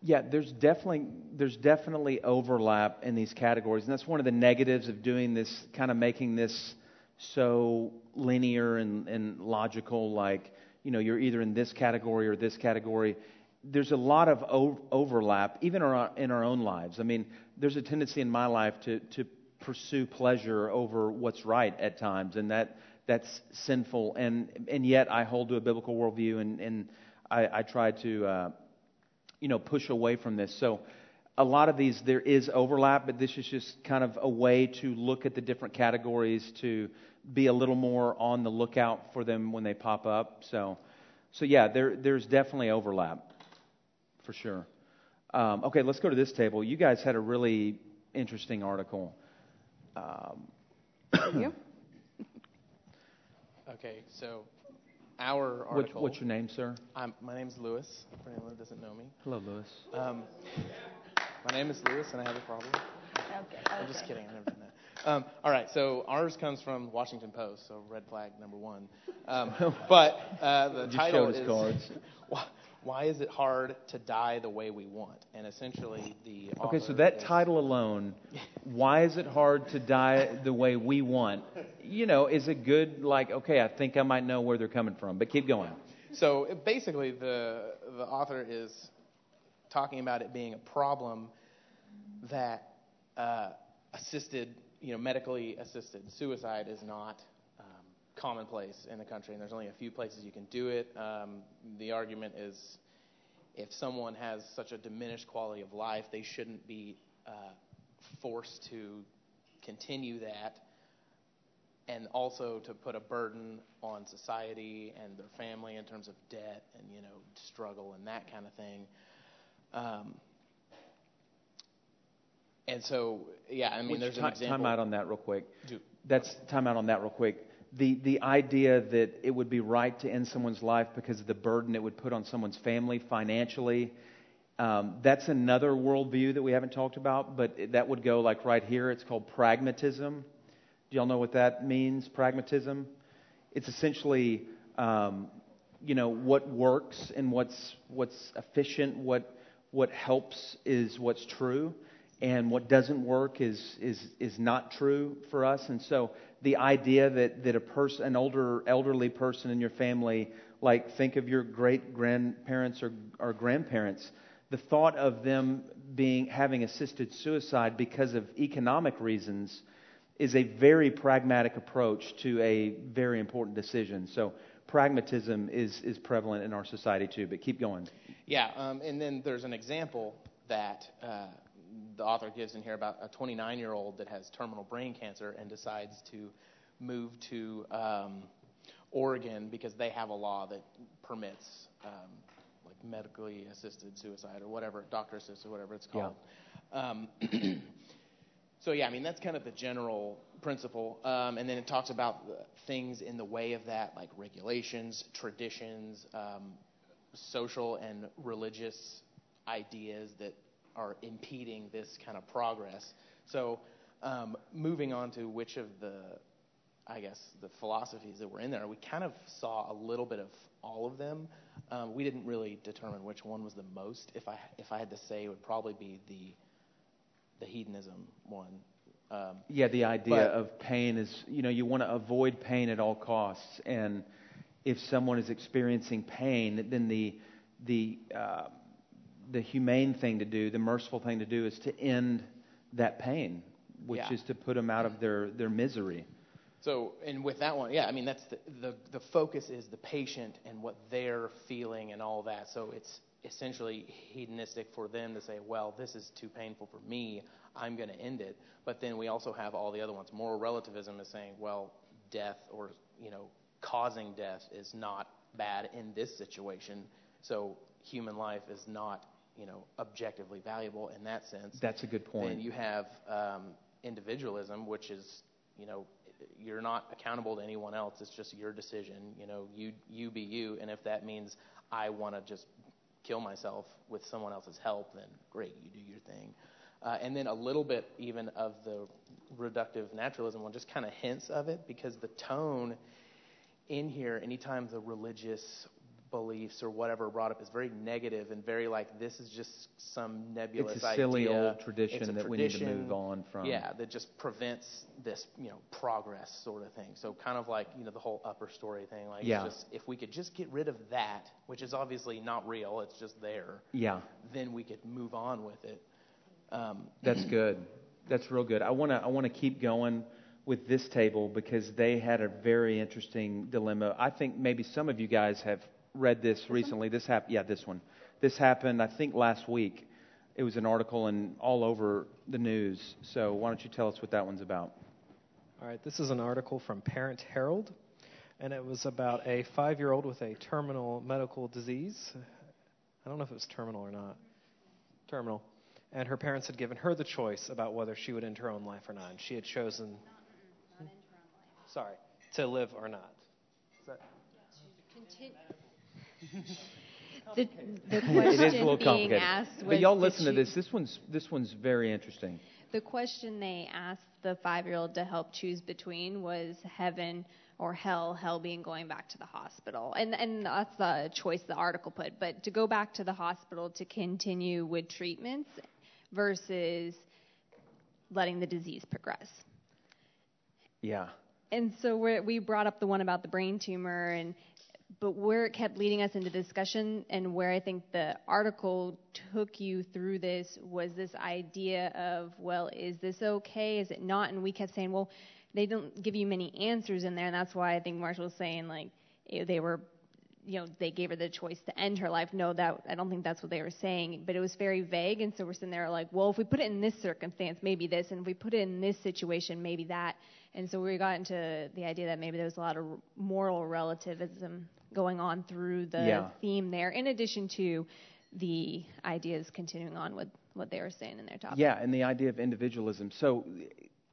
Yeah, there's definitely there's definitely overlap in these categories, and that's one of the negatives of doing this, kind of making this so linear and, and logical. Like, you know, you're either in this category or this category. There's a lot of overlap, even in our own lives. I mean, there's a tendency in my life to to pursue pleasure over what's right at times, and that that's sinful. And and yet I hold to a biblical worldview, and and I, I try to uh, you know push away from this. So a lot of these there is overlap, but this is just kind of a way to look at the different categories to be a little more on the lookout for them when they pop up. So, so yeah, there there's definitely overlap for sure. Um, okay, let's go to this table. You guys had a really interesting article. Um, you? Okay, so our what, article. what's your name, sir? I'm, my name's Lewis. For anyone who doesn't know me, Hello, Lewis. um, my name is Lewis, and I have a problem. Okay. I'm just kidding. I've never done that. Um, all right, so ours comes from Washington Post, so red flag number one. Um, but uh, the Just title is cards. why, why is it hard to die the way we want? And essentially, the Okay, so that is- title alone, why is it hard to die the way we want? You know, is it good? Like, okay, I think I might know where they're coming from, but keep going. So basically, the the author is talking about it being a problem that uh, assisted, you know, medically assisted suicide is not um, commonplace in the country, and there's only a few places you can do it. Um, the argument is, if someone has such a diminished quality of life, they shouldn't be uh, forced to continue that and also to put a burden on society and their family in terms of debt and you know struggle and that kind of thing. Um, and so, yeah, I mean, Which there's ti- an example. Time out on that real quick. Do- That's time out on that real quick. The the idea that it would be right to end someone's life because of the burden it would put on someone's family financially. Um, that's another worldview that we haven't talked about, but that would go like right here. It's called pragmatism. Do y'all know what that means? Pragmatism. It's essentially, um, you know, what works and what's what's efficient, what what helps is what's true, and what doesn't work is is is not true for us. And so the idea that that a person, an older elderly person in your family, like think of your great grandparents or or grandparents, the thought of them being having assisted suicide because of economic reasons is a very pragmatic approach to a very important decision. So pragmatism is is prevalent in our society too. But keep going. Yeah, um, and then there's an example that uh, the author gives in here about a 29 year old that has terminal brain cancer and decides to move to um, Oregon because they have a law that permits um, like medically assisted suicide or whatever, doctor assisted, or whatever it's called. Um, so yeah, I mean that's kind of the general principle, um, and then it talks about the things in the way of that, like regulations, traditions, um, social and religious ideas that are impeding this kind of progress. So, um, moving on to which of the, I guess, the philosophies that were in there, we kind of saw a little bit of all of them. Um, we didn't really determine which one was the most. If I if I had to say, it would probably be the the hedonism one. Um, Yeah, the idea But- of pain is, you know, you want to avoid pain at all costs. And if someone is experiencing pain, then the, the, uh, the humane thing to do, the merciful thing to do is to end that pain, which Yeah. is to put them out of their, their misery. So, and with that one, yeah, I mean, that's the, the, the focus is the patient and what they're feeling and all that. So it's essentially hedonistic for them to say, well, this is too painful for me. I'm going to end it. But then we also have all the other ones. Moral relativism is saying, well, death or, you know, causing death is not bad in this situation. So human life is not, you know, objectively valuable in that sense. That's a good point. Then you have um, individualism, which is, you know, you're not accountable to anyone else. It's just your decision. You know, you you be you, and if that means I want to just kill myself with someone else's help, then great, you do your thing. Uh, and then a little bit even of the reductive naturalism one, just kind of hints of it, because the tone in here, anytime the religious beliefs or whatever brought up is very negative and very like this is just some nebulous It's a silly idea. old tradition that we need to move on from. Yeah, that just prevents this, you know, progress sort of thing. So kind of like, you know, the whole upper story thing. Like, Yeah. just if we could just get rid of that, which is obviously not real, it's just there, Yeah, then we could move on with it. Um, that's good. That's real good. I want to I want to keep going with this table because they had a very interesting dilemma. I think maybe some of you guys have read this, this recently. One? This happened. Yeah, this one. This happened. I think last week. It was an article and all over the news. So why don't you tell us what that one's about? All right. This is an article from Parent Herald, and it was about a five-year-old with a terminal medical disease. I don't know if it was terminal or not. Terminal and her parents had given her the choice about whether she would end her own life or not. And she had chosen, not, not sorry, to live or not. The, the question it is a little being asked was, but y'all listen to this. This one's this one's very interesting. The question they asked the five-year-old to help choose between was heaven or hell, hell being going back to the hospital. And, and that's the choice the article put. But to go back to the hospital to continue with treatments versus letting the disease progress. Yeah. And so we brought up the one about the brain tumor, and but where it kept leading us into discussion, and where I think the article took you through this was this idea of, well, is this okay? Is it not? And we kept saying, well, they don't give you many answers in there, and that's why I think Marshall was saying like they were you know, they gave her the choice to end her life. No, that I don't think that's what they were saying, but it was very vague. And so we're sitting there like, well, if we put it in this circumstance, maybe this, and if we put it in this situation, maybe that. And so we got into the idea that maybe there was a lot of moral relativism going on through the yeah. theme there, in addition to the ideas continuing on with what they were saying in their topic. Yeah, and the idea of individualism. So,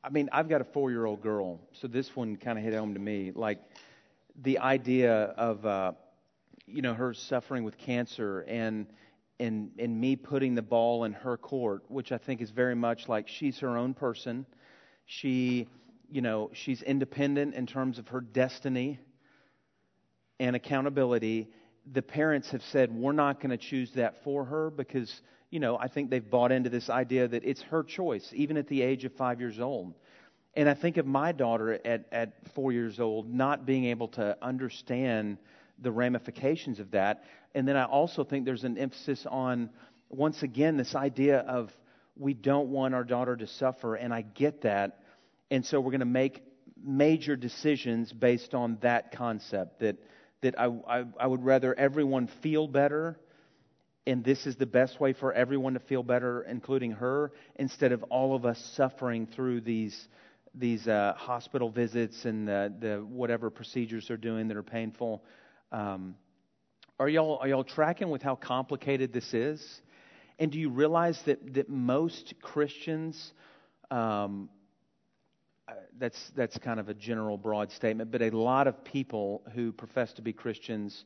I mean, I've got a four-year-old girl, so this one kind of hit home to me. Like the idea of uh, you know, her suffering with cancer and and and me putting the ball in her court, which I think is very much like she's her own person. She, you know, she's independent in terms of her destiny and accountability. The parents have said we're not going to choose that for her because, you know, I think they've bought into this idea that it's her choice, even at the age of five years old. And I think of my daughter at, at four years old not being able to understand the ramifications of that. And then I also think there's an emphasis on, once again, this idea of we don't want our daughter to suffer, and I get that. And so we're going to make major decisions based on that concept that, that I, I, I would rather everyone feel better and this is the best way for everyone to feel better, including her, instead of all of us suffering through these these uh, hospital visits and the, the whatever procedures they're doing that are painful. Um, are y'all are y'all tracking with how complicated this is? And do you realize that that most Christians, um, uh, that's that's kind of a general broad statement, but a lot of people who profess to be Christians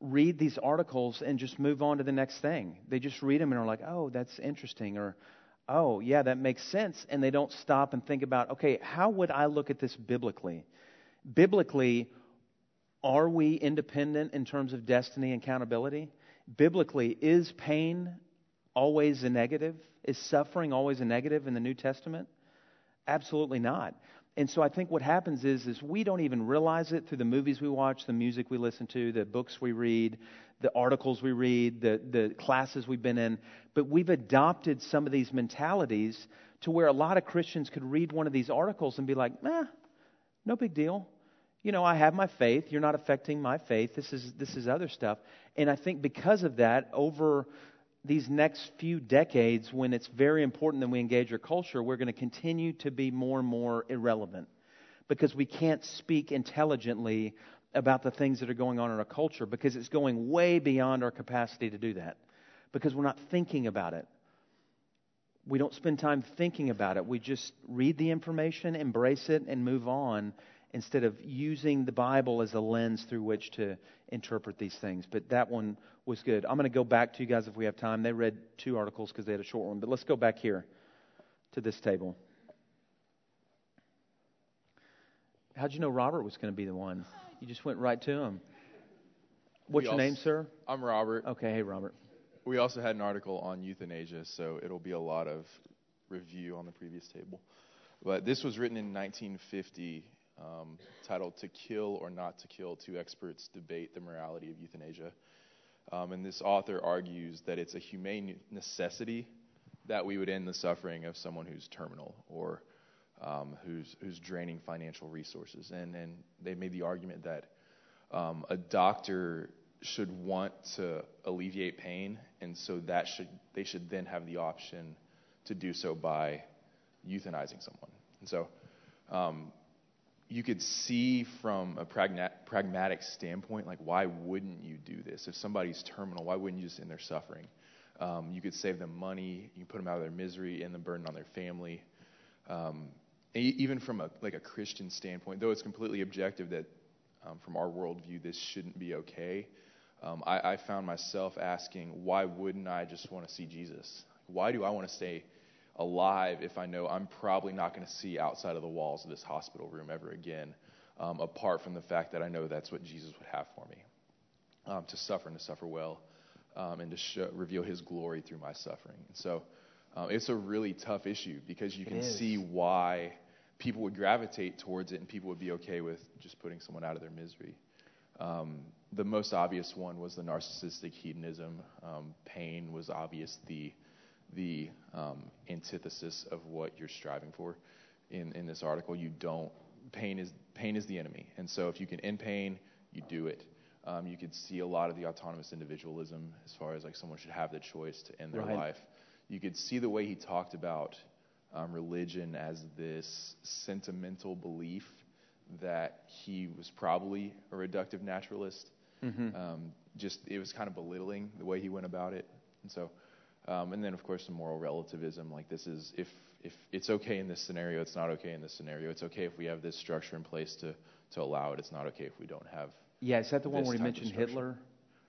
read these articles and just move on to the next thing. They just read them and are like, "Oh, that's interesting," or "Oh, yeah, that makes sense," and they don't stop and think about, "Okay, how would I look at this biblically?" Biblically, are we independent in terms of destiny and accountability? Biblically, is pain always a negative? Is suffering always a negative in the New Testament? Absolutely not. And so I think what happens is, is we don't even realize it through the movies we watch, the music we listen to, the books we read, the articles we read, the, the classes we've been in. But we've adopted some of these mentalities to where a lot of Christians could read one of these articles and be like, eh, no big deal you know, I have my faith. You're not affecting my faith. This is this is other stuff. And I think because of that, over these next few decades, when it's very important that we engage our culture, we're going to continue to be more and more irrelevant because we can't speak intelligently about the things that are going on in our culture because it's going way beyond our capacity to do that because we're not thinking about it. We don't spend time thinking about it. We just read the information, embrace it, and move on instead of using the Bible as a lens through which to interpret these things. But that one was good. I'm going to go back to you guys if we have time. They read two articles because they had a short one. But let's go back here to this table. How'd you know Robert was going to be the one? You just went right to him. What's we your also, name, sir? I'm Robert. Okay, hey, Robert. We also had an article on euthanasia, so it'll be a lot of review on the previous table. But this was written in 1950 um, titled To Kill or Not to Kill Two Experts Debate the Morality of Euthanasia. Um, and this author argues that it's a humane necessity that we would end the suffering of someone who's terminal or um, who's who's draining financial resources. And and they made the argument that um, a doctor should want to alleviate pain, and so that should they should then have the option to do so by euthanizing someone. And so um, you could see from a pragmatic standpoint, like why wouldn't you do this? If somebody's terminal, why wouldn't you just end their suffering? Um, you could save them money. You put them out of their misery and the burden on their family. Um, even from a like a Christian standpoint, though it's completely objective that um, from our worldview this shouldn't be okay. Um, I, I found myself asking, why wouldn't I just want to see Jesus? Why do I want to stay alive if I know I'm probably not going to see outside of the walls of this hospital room ever again, um, apart from the fact that I know that's what Jesus would have for me um, to suffer and to suffer well, um, and to show, reveal His glory through my suffering. And so um, it's a really tough issue because you can see why people would gravitate towards it and people would be okay with just putting someone out of their misery. Um, the most obvious one was the narcissistic hedonism. Um, pain was obvious. The the um, antithesis of what you're striving for in, in this article. You don't pain is pain is the enemy, and so if you can end pain, you do it. Um, you could see a lot of the autonomous individualism as far as like someone should have the choice to end their right. life. You could see the way he talked about um, religion as this sentimental belief that he was probably a reductive naturalist. Mm-hmm. Um, just it was kind of belittling the way he went about it, and so um, and then, of course, the moral relativism. Like this is if if it's okay in this scenario, it's not okay in this scenario. It's okay if we have this structure in place to to allow it. It's not okay if we don't have. Yeah, is that the one where he mentioned Hitler?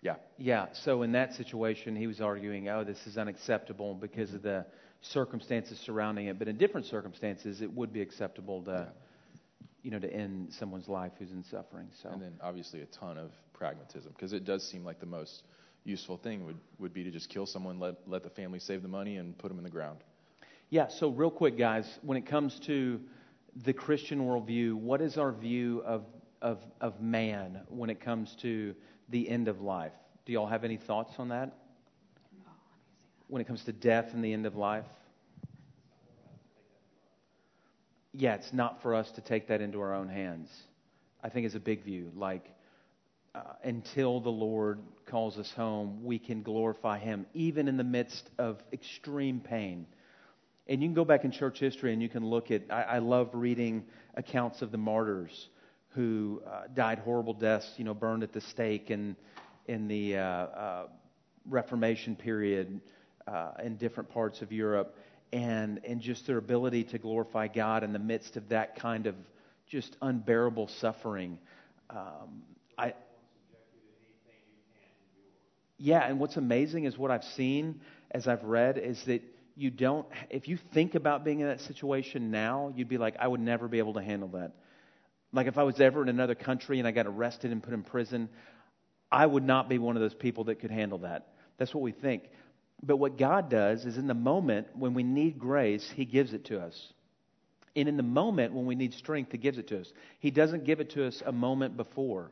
Yeah. Yeah. So in that situation, he was arguing, oh, this is unacceptable because of the circumstances surrounding it. But in different circumstances, it would be acceptable to, yeah. you know, to end someone's life who's in suffering. So. And then obviously a ton of pragmatism because it does seem like the most useful thing would, would be to just kill someone, let, let the family save the money, and put them in the ground. Yeah, so real quick, guys, when it comes to the Christian worldview, what is our view of, of, of man when it comes to the end of life? Do y'all have any thoughts on that? When it comes to death and the end of life? Yeah, it's not for us to take that into our own hands. I think it's a big view. Like, uh, until the Lord calls us home, we can glorify Him, even in the midst of extreme pain. And you can go back in church history and you can look at, I, I love reading accounts of the martyrs who uh, died horrible deaths, you know, burned at the stake in, in the uh, uh Reformation period uh, in different parts of Europe. And, and just their ability to glorify God in the midst of that kind of just unbearable suffering. Um, I, yeah, and what's amazing is what I've seen as I've read is that you don't, if you think about being in that situation now, you'd be like, I would never be able to handle that. Like if I was ever in another country and I got arrested and put in prison, I would not be one of those people that could handle that. That's what we think. But what God does is in the moment when we need grace, He gives it to us. And in the moment when we need strength, He gives it to us. He doesn't give it to us a moment before.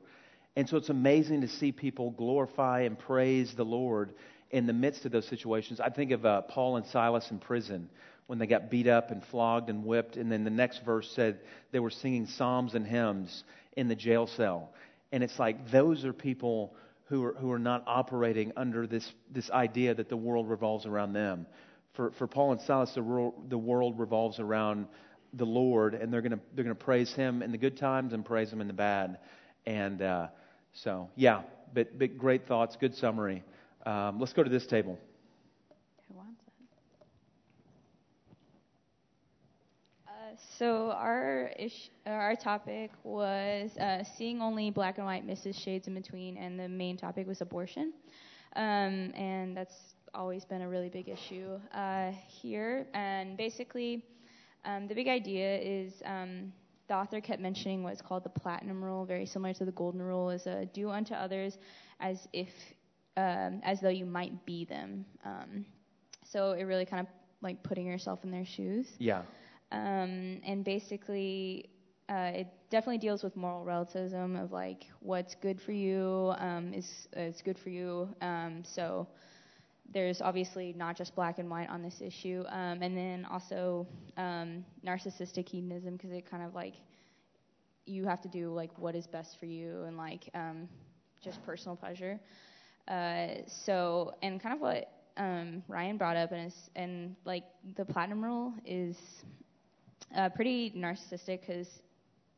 And so it's amazing to see people glorify and praise the Lord in the midst of those situations. I think of uh, Paul and Silas in prison when they got beat up and flogged and whipped. And then the next verse said they were singing psalms and hymns in the jail cell. And it's like those are people who are, who are not operating under this, this idea that the world revolves around them. For, for Paul and Silas, the world, the world revolves around the Lord, and they're going to they're to praise Him in the good times and praise Him in the bad. And uh, so, yeah, but, but great thoughts, good summary. Um, let's go to this table. Who wants it? Uh, so our ish, our topic was uh, seeing only black and white misses shades in between, and the main topic was abortion, um, and that's always been a really big issue uh, here. And basically, um, the big idea is um, the author kept mentioning what's called the platinum rule, very similar to the golden rule, is a do unto others as if um, as though you might be them. Um, so it really kind of like putting yourself in their shoes. Yeah. Um, and basically, uh, it definitely deals with moral relativism of like what's good for you um, is is good for you. Um, so there's obviously not just black and white on this issue, um, and then also um, narcissistic hedonism because it kind of like you have to do like what is best for you and like um, just personal pleasure. Uh, so and kind of what um, Ryan brought up and is and like the platinum rule is uh, pretty narcissistic because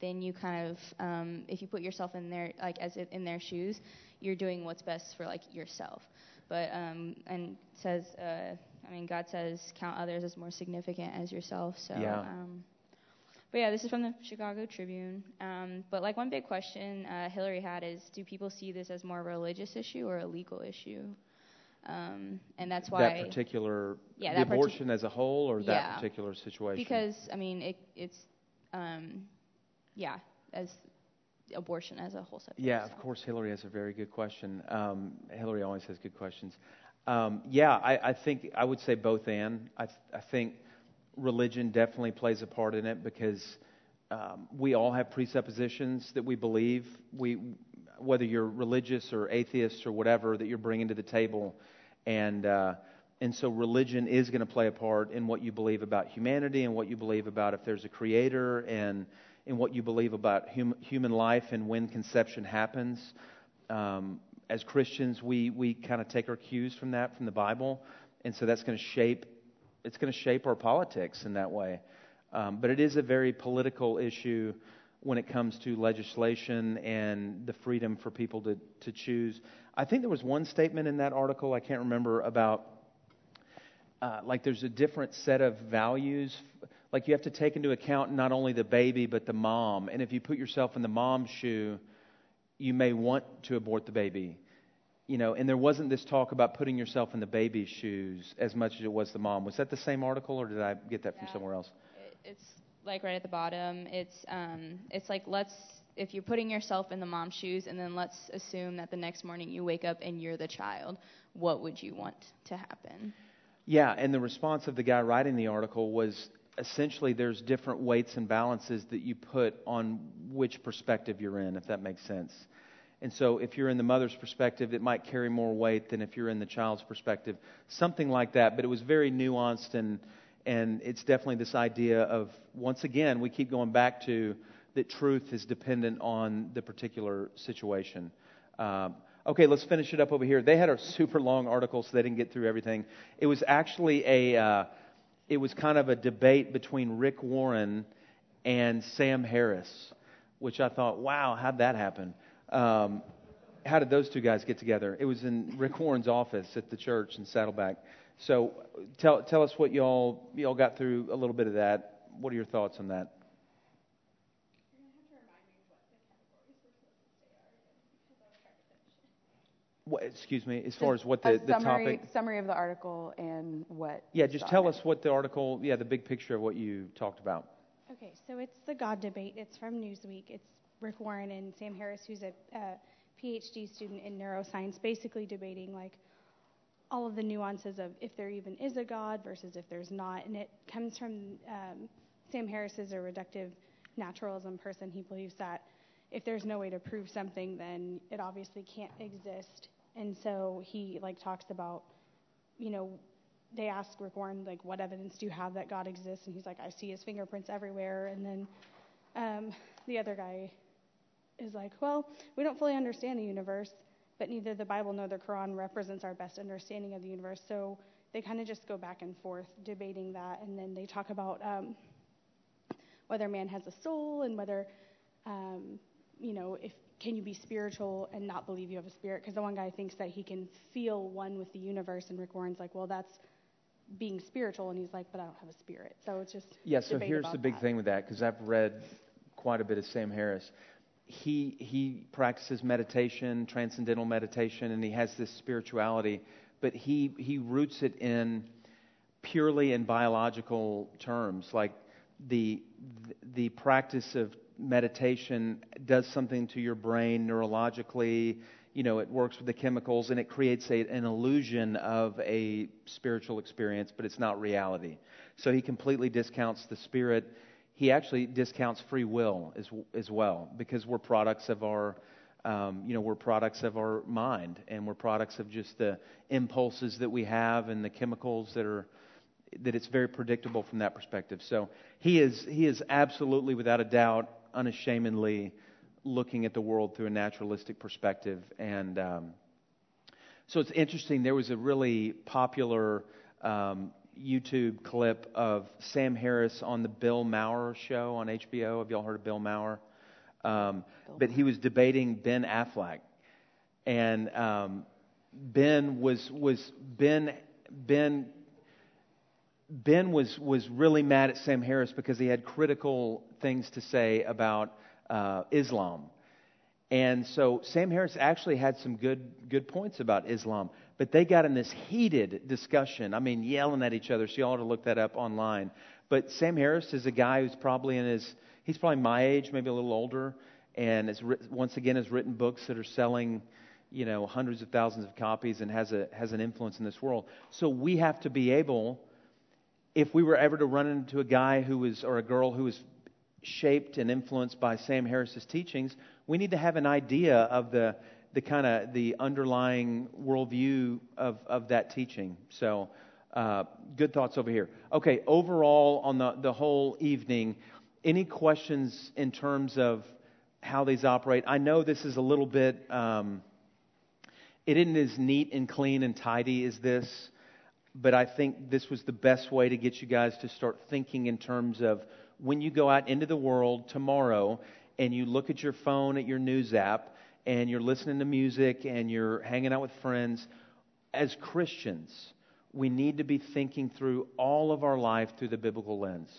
then you kind of um, if you put yourself in their like as in their shoes, you're doing what's best for like yourself. But um, and says, uh, I mean, God says, count others as more significant as yourself. So. Yeah. Um, but yeah, this is from the Chicago Tribune. Um, but like one big question uh, Hillary had is, do people see this as more of a religious issue or a legal issue? Um, and that's why that particular yeah, that partic- abortion as a whole, or Yeah. that particular situation. because I mean it, it's um, yeah as abortion as a whole subject. Yeah, of course, Hillary has a very good question. Um, Hillary always has good questions. Um, yeah, I, I think I would say both and. I, I think religion definitely plays a part in it because um, we all have presuppositions that we believe. We, whether you're religious or atheist or whatever, that you're bringing to the table, and uh, and so religion is going to play a part in what you believe about humanity and what you believe about if there's a creator and in what you believe about hum, human life and when conception happens. Um, as Christians, we, we kind of take our cues from that, from the Bible, and so that's going to shape it's going to shape our politics in that way. Um, but it is a very political issue when it comes to legislation and the freedom for people to, to choose. I think there was one statement in that article, I can't remember, about uh, like there's a different set of values. Like you have to take into account not only the baby, but the mom. And if you put yourself in the mom's shoe, you may want to abort the baby. You know, and there wasn't this talk about putting yourself in the baby's shoes as much as it was the mom. Was that the same article, or did I get that from somewhere else? It's like right at the bottom. It's um, it's like let's if you're putting yourself in the mom's shoes, and then let's assume that the next morning you wake up and you're the child. What would you want to happen? Yeah, and the response of the guy writing the article was essentially there's different weights and balances that you put on which perspective you're in, if that makes sense. And so if you're in the mother's perspective, it might carry more weight than if you're in the child's perspective, something like that. But it was very nuanced, and, and it's definitely this idea of, once again, we keep going back to that truth is dependent on the particular situation. Um, okay, let's finish it up over here. They had a super long article, so they didn't get through everything. It was actually a, uh, it was kind of a debate between Rick Warren and Sam Harris, which I thought, wow, how'd that happen? Um, how did those two guys get together? It was in Rick Warren's office at the church in Saddleback. So tell, tell us what y'all, y'all got through a little bit of that. What are your thoughts on that? What, excuse me, as far as what the, a the summary, topic. summary of the article and what. Yeah, just tell it. us what the article, yeah, the big picture of what you talked about. Okay, so it's the God debate. It's from Newsweek. It's Rick Warren and Sam Harris, who's a, a PhD student in neuroscience, basically debating like all of the nuances of if there even is a God versus if there's not. And it comes from um, Sam Harris is a reductive naturalism person. He believes that if there's no way to prove something, then it obviously can't exist. And so he like talks about, you know, they ask Rick Warren like, what evidence do you have that God exists? And he's like, I see his fingerprints everywhere. And then um, the other guy is like, well, we don't fully understand the universe, but neither the Bible nor the Quran represents our best understanding of the universe. So they kind of just go back and forth debating that, and then they talk about um, whether man has a soul and whether, um, you know, if can you be spiritual and not believe you have a spirit? Because the one guy thinks that he can feel one with the universe, and Rick Warren's like, well, that's being spiritual, and he's like, but I don't have a spirit. So it's just Yeah, so here's the big that. thing with that because I've read quite a bit of Sam Harris. He he practices meditation, transcendental meditation, and he has this spirituality, but he he roots it in purely in biological terms, like the the practice of meditation does something to your brain neurologically. You know, it works with the chemicals and it creates a, an illusion of a spiritual experience, but it's not reality. So he completely discounts the spirit. He actually discounts free will as, as well because we're products of our um, you know, we're products of our mind, and we're products of just the impulses that we have and the chemicals that are that it's very predictable from that perspective. So he is he is absolutely, without a doubt, unashamedly looking at the world through a naturalistic perspective. And um, so it's interesting. There was a really popular um, YouTube clip of Sam Harris on the Bill Maher show on HBO. Have y'all heard of Bill Maher? Um, but he was debating Ben Affleck, and um, Ben was was Ben Ben Ben was was really mad at Sam Harris because he had critical things to say about uh, Islam. And so Sam Harris actually had some good good points about Islam, but they got in this heated discussion. I mean, yelling at each other. So you ought to look that up online. But Sam Harris is a guy who's probably in his he's probably my age, maybe a little older, and has once again has written books that are selling, you know, hundreds of thousands of copies and has a has an influence in this world. So we have to be able, if we were ever to run into a guy who was or a girl who was shaped and influenced by Sam Harris's teachings, we need to have an idea of the the kind of the underlying worldview of of that teaching. So. Uh, good thoughts over here. Okay, overall on the, the whole evening, any questions in terms of how these operate? I know this is a little bit, um, it isn't as neat and clean and tidy as this, but I think this was the best way to get you guys to start thinking in terms of when you go out into the world tomorrow and you look at your phone at your news app and you're listening to music and you're hanging out with friends, as Christians, we need to be thinking through all of our life through the biblical lens.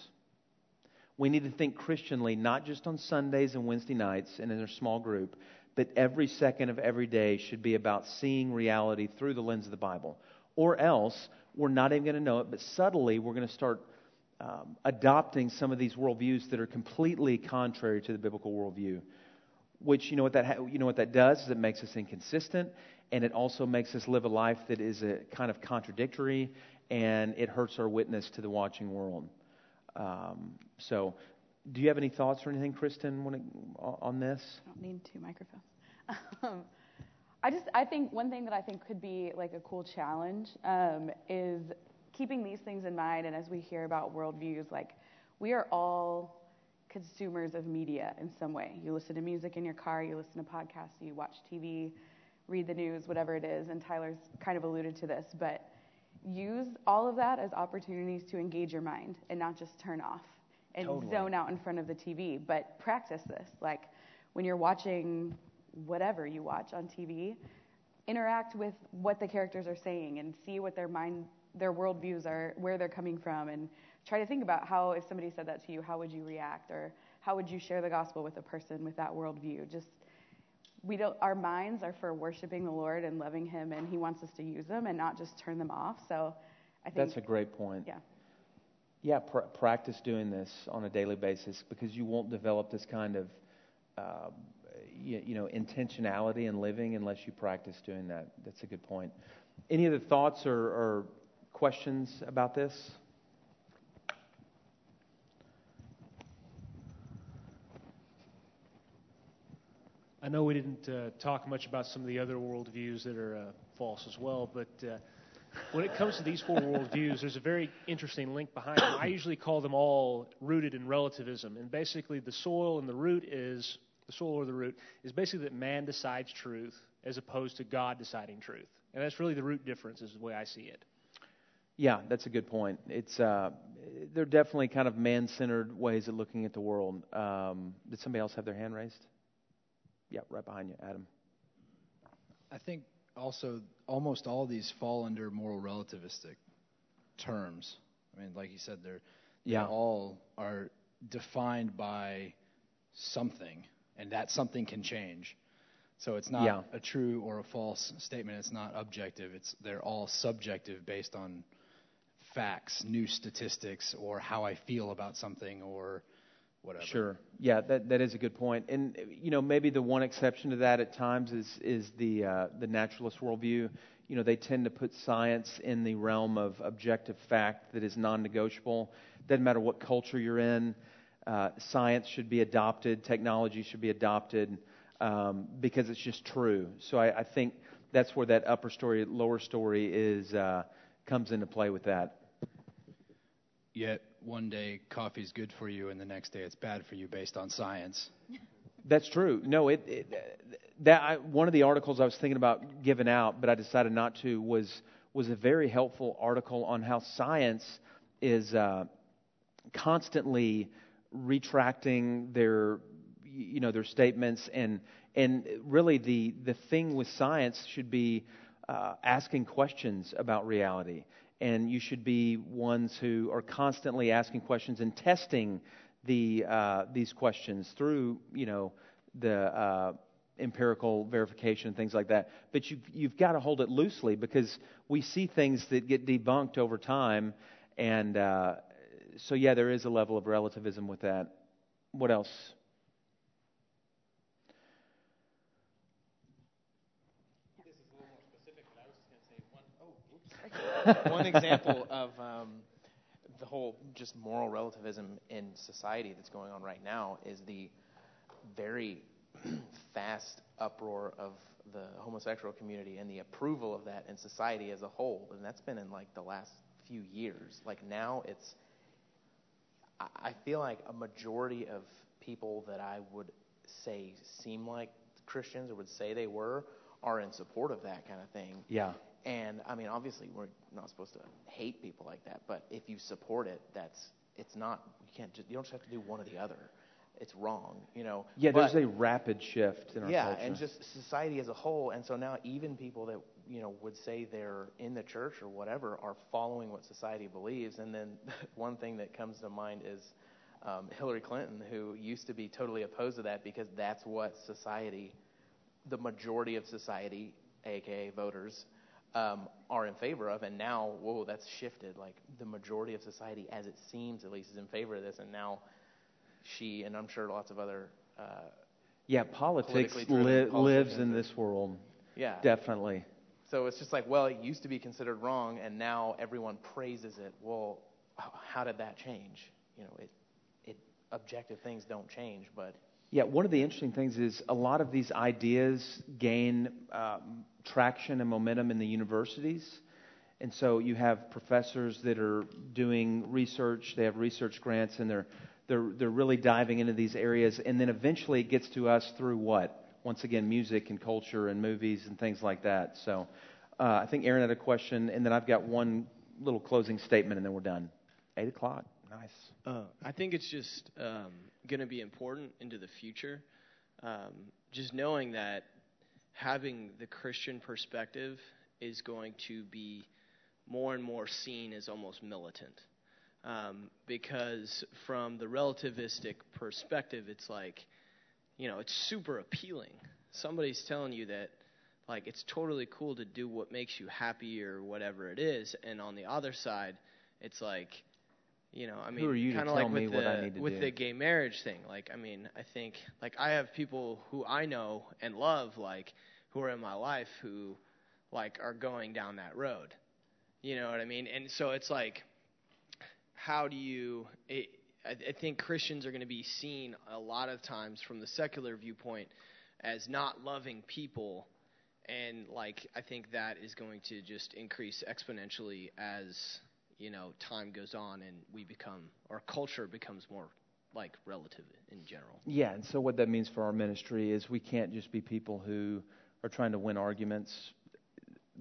We need to think Christianly, not just on Sundays and Wednesday nights and in a small group, but every second of every day should be about seeing reality through the lens of the Bible. Or else, we're not even going to know it, but subtly, we're going to start um, adopting some of these worldviews that are completely contrary to the biblical worldview. Which, you know what that, ha- you know what that does? Is it makes us inconsistent, and it also makes us live a life that is a kind of contradictory, and it hurts our witness to the watching world. Um, so, do you have any thoughts or anything, Kristen, when it, on this? I don't need two microphones. I just I think one thing that I think could be like a cool challenge um, is keeping these things in mind. And as we hear about worldviews, like we are all consumers of media in some way. You listen to music in your car, you listen to podcasts, you watch TV, read the news, whatever it is. And Tyler's kind of alluded to this, but use all of that as opportunities to engage your mind and not just turn off and Totally. zone out in front of the TV. But practice this. Like when you're watching whatever you watch on TV, interact with what the characters are saying and see what their mind, their worldviews are, where they're coming from, and try to think about how, if somebody said that to you, how would you react, or how would you share the gospel with a person with that worldview? Just we don't our minds are for worshiping the Lord and loving him and he wants us to use them and not just turn them off. So I think That's a great point. Yeah. Yeah, pr- practice doing this on a daily basis because you won't develop this kind of, uh, you, you know, intentionality in living unless you practice doing that. That's a good point. Any other thoughts or, or questions about this? I know we didn't uh, talk much about some of the other worldviews that are uh, false as well, but uh, when it comes to these four worldviews, there's a very interesting link behind them. I usually call them all rooted in relativism, and basically the soil and the root is the soil or the root is basically that man decides truth as opposed to God deciding truth, and that's really the root difference, is the way I see it. Yeah, that's a good point. It's uh, they're definitely kind of man-centered ways of looking at the world. Um, did somebody else have their hand raised? Yeah, right behind you, Adam. I think also almost all these fall under moral relativistic terms. I mean, like you said, they're Yeah. they all are defined by something, and that something can change. So it's not Yeah. a true or a false statement. It's not objective. It's they're all subjective based on facts, new statistics, or how I feel about something, or whatever. Sure. Yeah, that that is a good point. And you know, maybe the one exception to that at times is is the uh, the naturalist worldview. You know, they tend to put science in the realm of objective fact that is non-negotiable. Doesn't matter what culture you're in. Uh, science should be adopted. Technology should be adopted. um, because it's just true. So I, I think that's where that upper story, lower story is uh, comes into play with that. Yet one day coffee's good for you, and the next day it's bad for you based on science. That's true. No, it, it that I, one of the articles I was thinking about giving out, but I decided not to was was a very helpful article on how science is uh, constantly retracting their you know their statements. And and really the the thing with science should be uh, asking questions about reality. And you should be ones who are constantly asking questions and testing the uh, these questions through you know the uh, empirical verification and things like that. But you you've got to hold it loosely because we see things that get debunked over time, and uh, so yeah, there is a level of relativism with that. What else? one example of um, the whole just moral relativism in society that's going on right now is the very fast uproar of the homosexual community and the approval of that in society as a whole. And that's been in like the last few years. Like now it's, I feel like a majority of people that I would say seem like Christians or would say they were are in support of that kind of thing. Yeah. And I mean, obviously, we're not supposed to hate people like that, but if you support it, that's it's not. You can't just. You don't just have to do one or the other. It's wrong, you know. Yeah, but, there's a rapid shift in our yeah, culture. and just society as a whole. And so now, even people that you know would say they're in the church or whatever are following what society believes. And then one thing that comes to mind is um, Hillary Clinton, who used to be totally opposed to that because that's what society, the majority of society, aka voters, um, are in favor of, and now, whoa, that's shifted. Like the majority of society, as it seems at least, is in favor of this, and now she and I'm sure lots of other. Uh, yeah, politics li- lives in this world. Yeah, definitely. So it's just like, well, it used to be considered wrong, and now everyone praises it. Well, how did that change? You know, it, it objective things don't change, but yeah, one of the interesting things is a lot of these ideas gain um, traction and momentum in the universities. And so you have professors that are doing research, they have research grants, and they're, they're, they're really diving into these areas. And then eventually it gets to us through what? Once again, music and culture and movies and things like that. So uh, I think Aaron had a question, and then I've got one little closing statement, and then we're done. Eight o'clock. Nice. Uh, I think it's just um, going to be important into the future. Um, just knowing that having the Christian perspective is going to be more and more seen as almost militant. Um, because from the relativistic perspective, it's like, you know, it's super appealing. Somebody's telling you that, like, it's totally cool to do what makes you happy or whatever it is. And on the other side, it's like, you know, I mean, kind of like with the with do? the gay marriage thing. Like, I mean, I think like I have people who I know and love, like who are in my life, who like are going down that road. You know what I mean? And so it's like, how do you? It, I, I think Christians are going to be seen a lot of times from the secular viewpoint as not loving people and like I think that is going to just increase exponentially as you know time goes on and we become our culture becomes more like relative in general. Yeah, and so what that means for our ministry is we can't just be people who are trying to win arguments.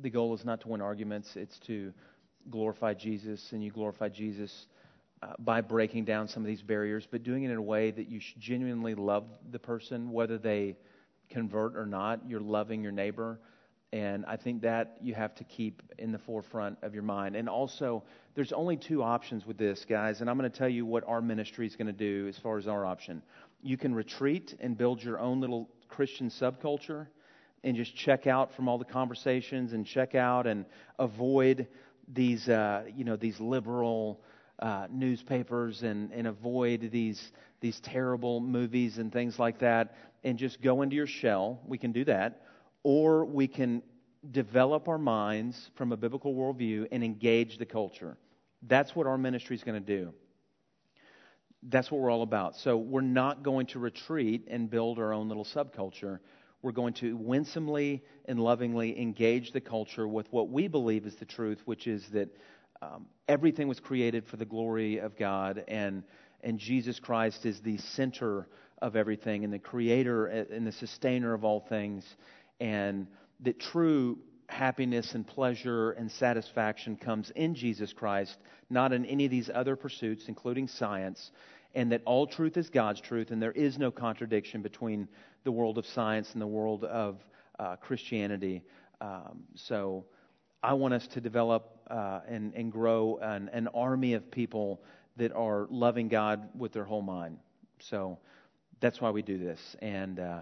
The goal is not to win arguments, it's to glorify Jesus, and you glorify Jesus uh, by breaking down some of these barriers, but doing it in a way that you genuinely love the person, whether they convert or not. You're loving your neighbor. And I think that you have to keep in the forefront of your mind. And also, there's only two options with this, guys. And I'm going to tell you what our ministry is going to do as far as our option. You can retreat and build your own little Christian subculture and just check out from all the conversations and check out and avoid these, uh, you know, these liberal uh, newspapers and, and avoid these, these terrible movies and things like that and just go into your shell. We can do that or we can develop our minds from a biblical worldview and engage the culture. That's what our ministry is going to do. that's what we're all about. So we're not going to retreat and build our own little subculture. We're going to winsomely and lovingly engage the culture with what we believe is the truth, which is that um, everything was created for the glory of God, and and Jesus Christ is the center of everything, and the creator and the sustainer of all things, and that true happiness and pleasure and satisfaction comes in Jesus Christ, not in any of these other pursuits, including science, and that all truth is God's truth, and there is no contradiction between the world of science and the world of uh, Christianity. Um, so I want us to develop uh, and, and grow an, an army of people that are loving God with their whole mind. So that's why we do this. And uh,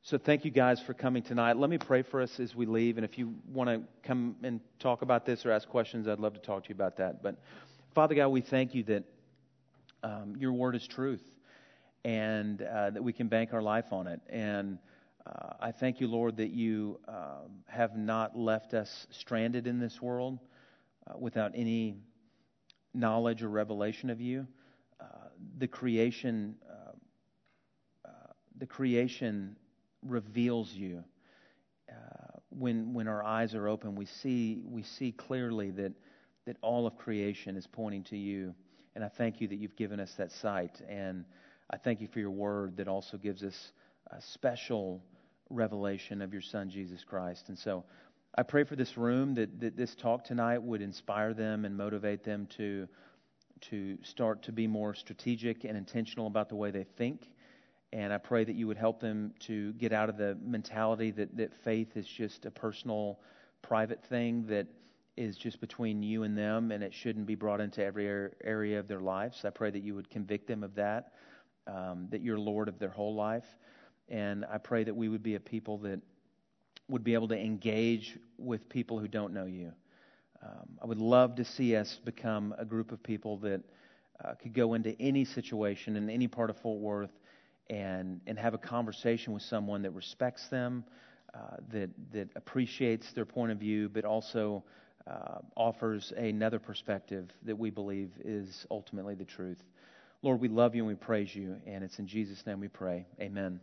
so thank you guys for coming tonight. Let me pray for us as we leave. And if you want to come and talk about this or ask questions, I'd love to talk to you about that. But Father God, we thank you that um, your word is truth and uh, that we can bank our life on it. And uh, I thank you, Lord, that you um, have not left us stranded in this world uh, without any knowledge or revelation of you. Uh, the creation, uh, uh, the creation reveals you. when when our eyes are open, we see we see clearly that that all of creation is pointing to you. And I thank you that you've given us that sight. And I thank you for your word that also gives us a special revelation of your Son, Jesus Christ. And so I pray for this room that, that this talk tonight would inspire them and motivate them to, to start to be more strategic and intentional about the way they think. And I pray that you would help them to get out of the mentality that, that faith is just a personal, private thing that is just between you and them, and it shouldn't be brought into every area of their lives. I pray that you would convict them of that, um, that you're Lord of their whole life. And I pray that we would be a people that would be able to engage with people who don't know you. Um, I would love to see us become a group of people that uh, could go into any situation in any part of Fort Worth and, and have a conversation with someone that respects them, uh, that, that appreciates their point of view, but also uh, offers another perspective that we believe is ultimately the truth. Lord, we love you and we praise you, and it's in Jesus' name we pray. Amen.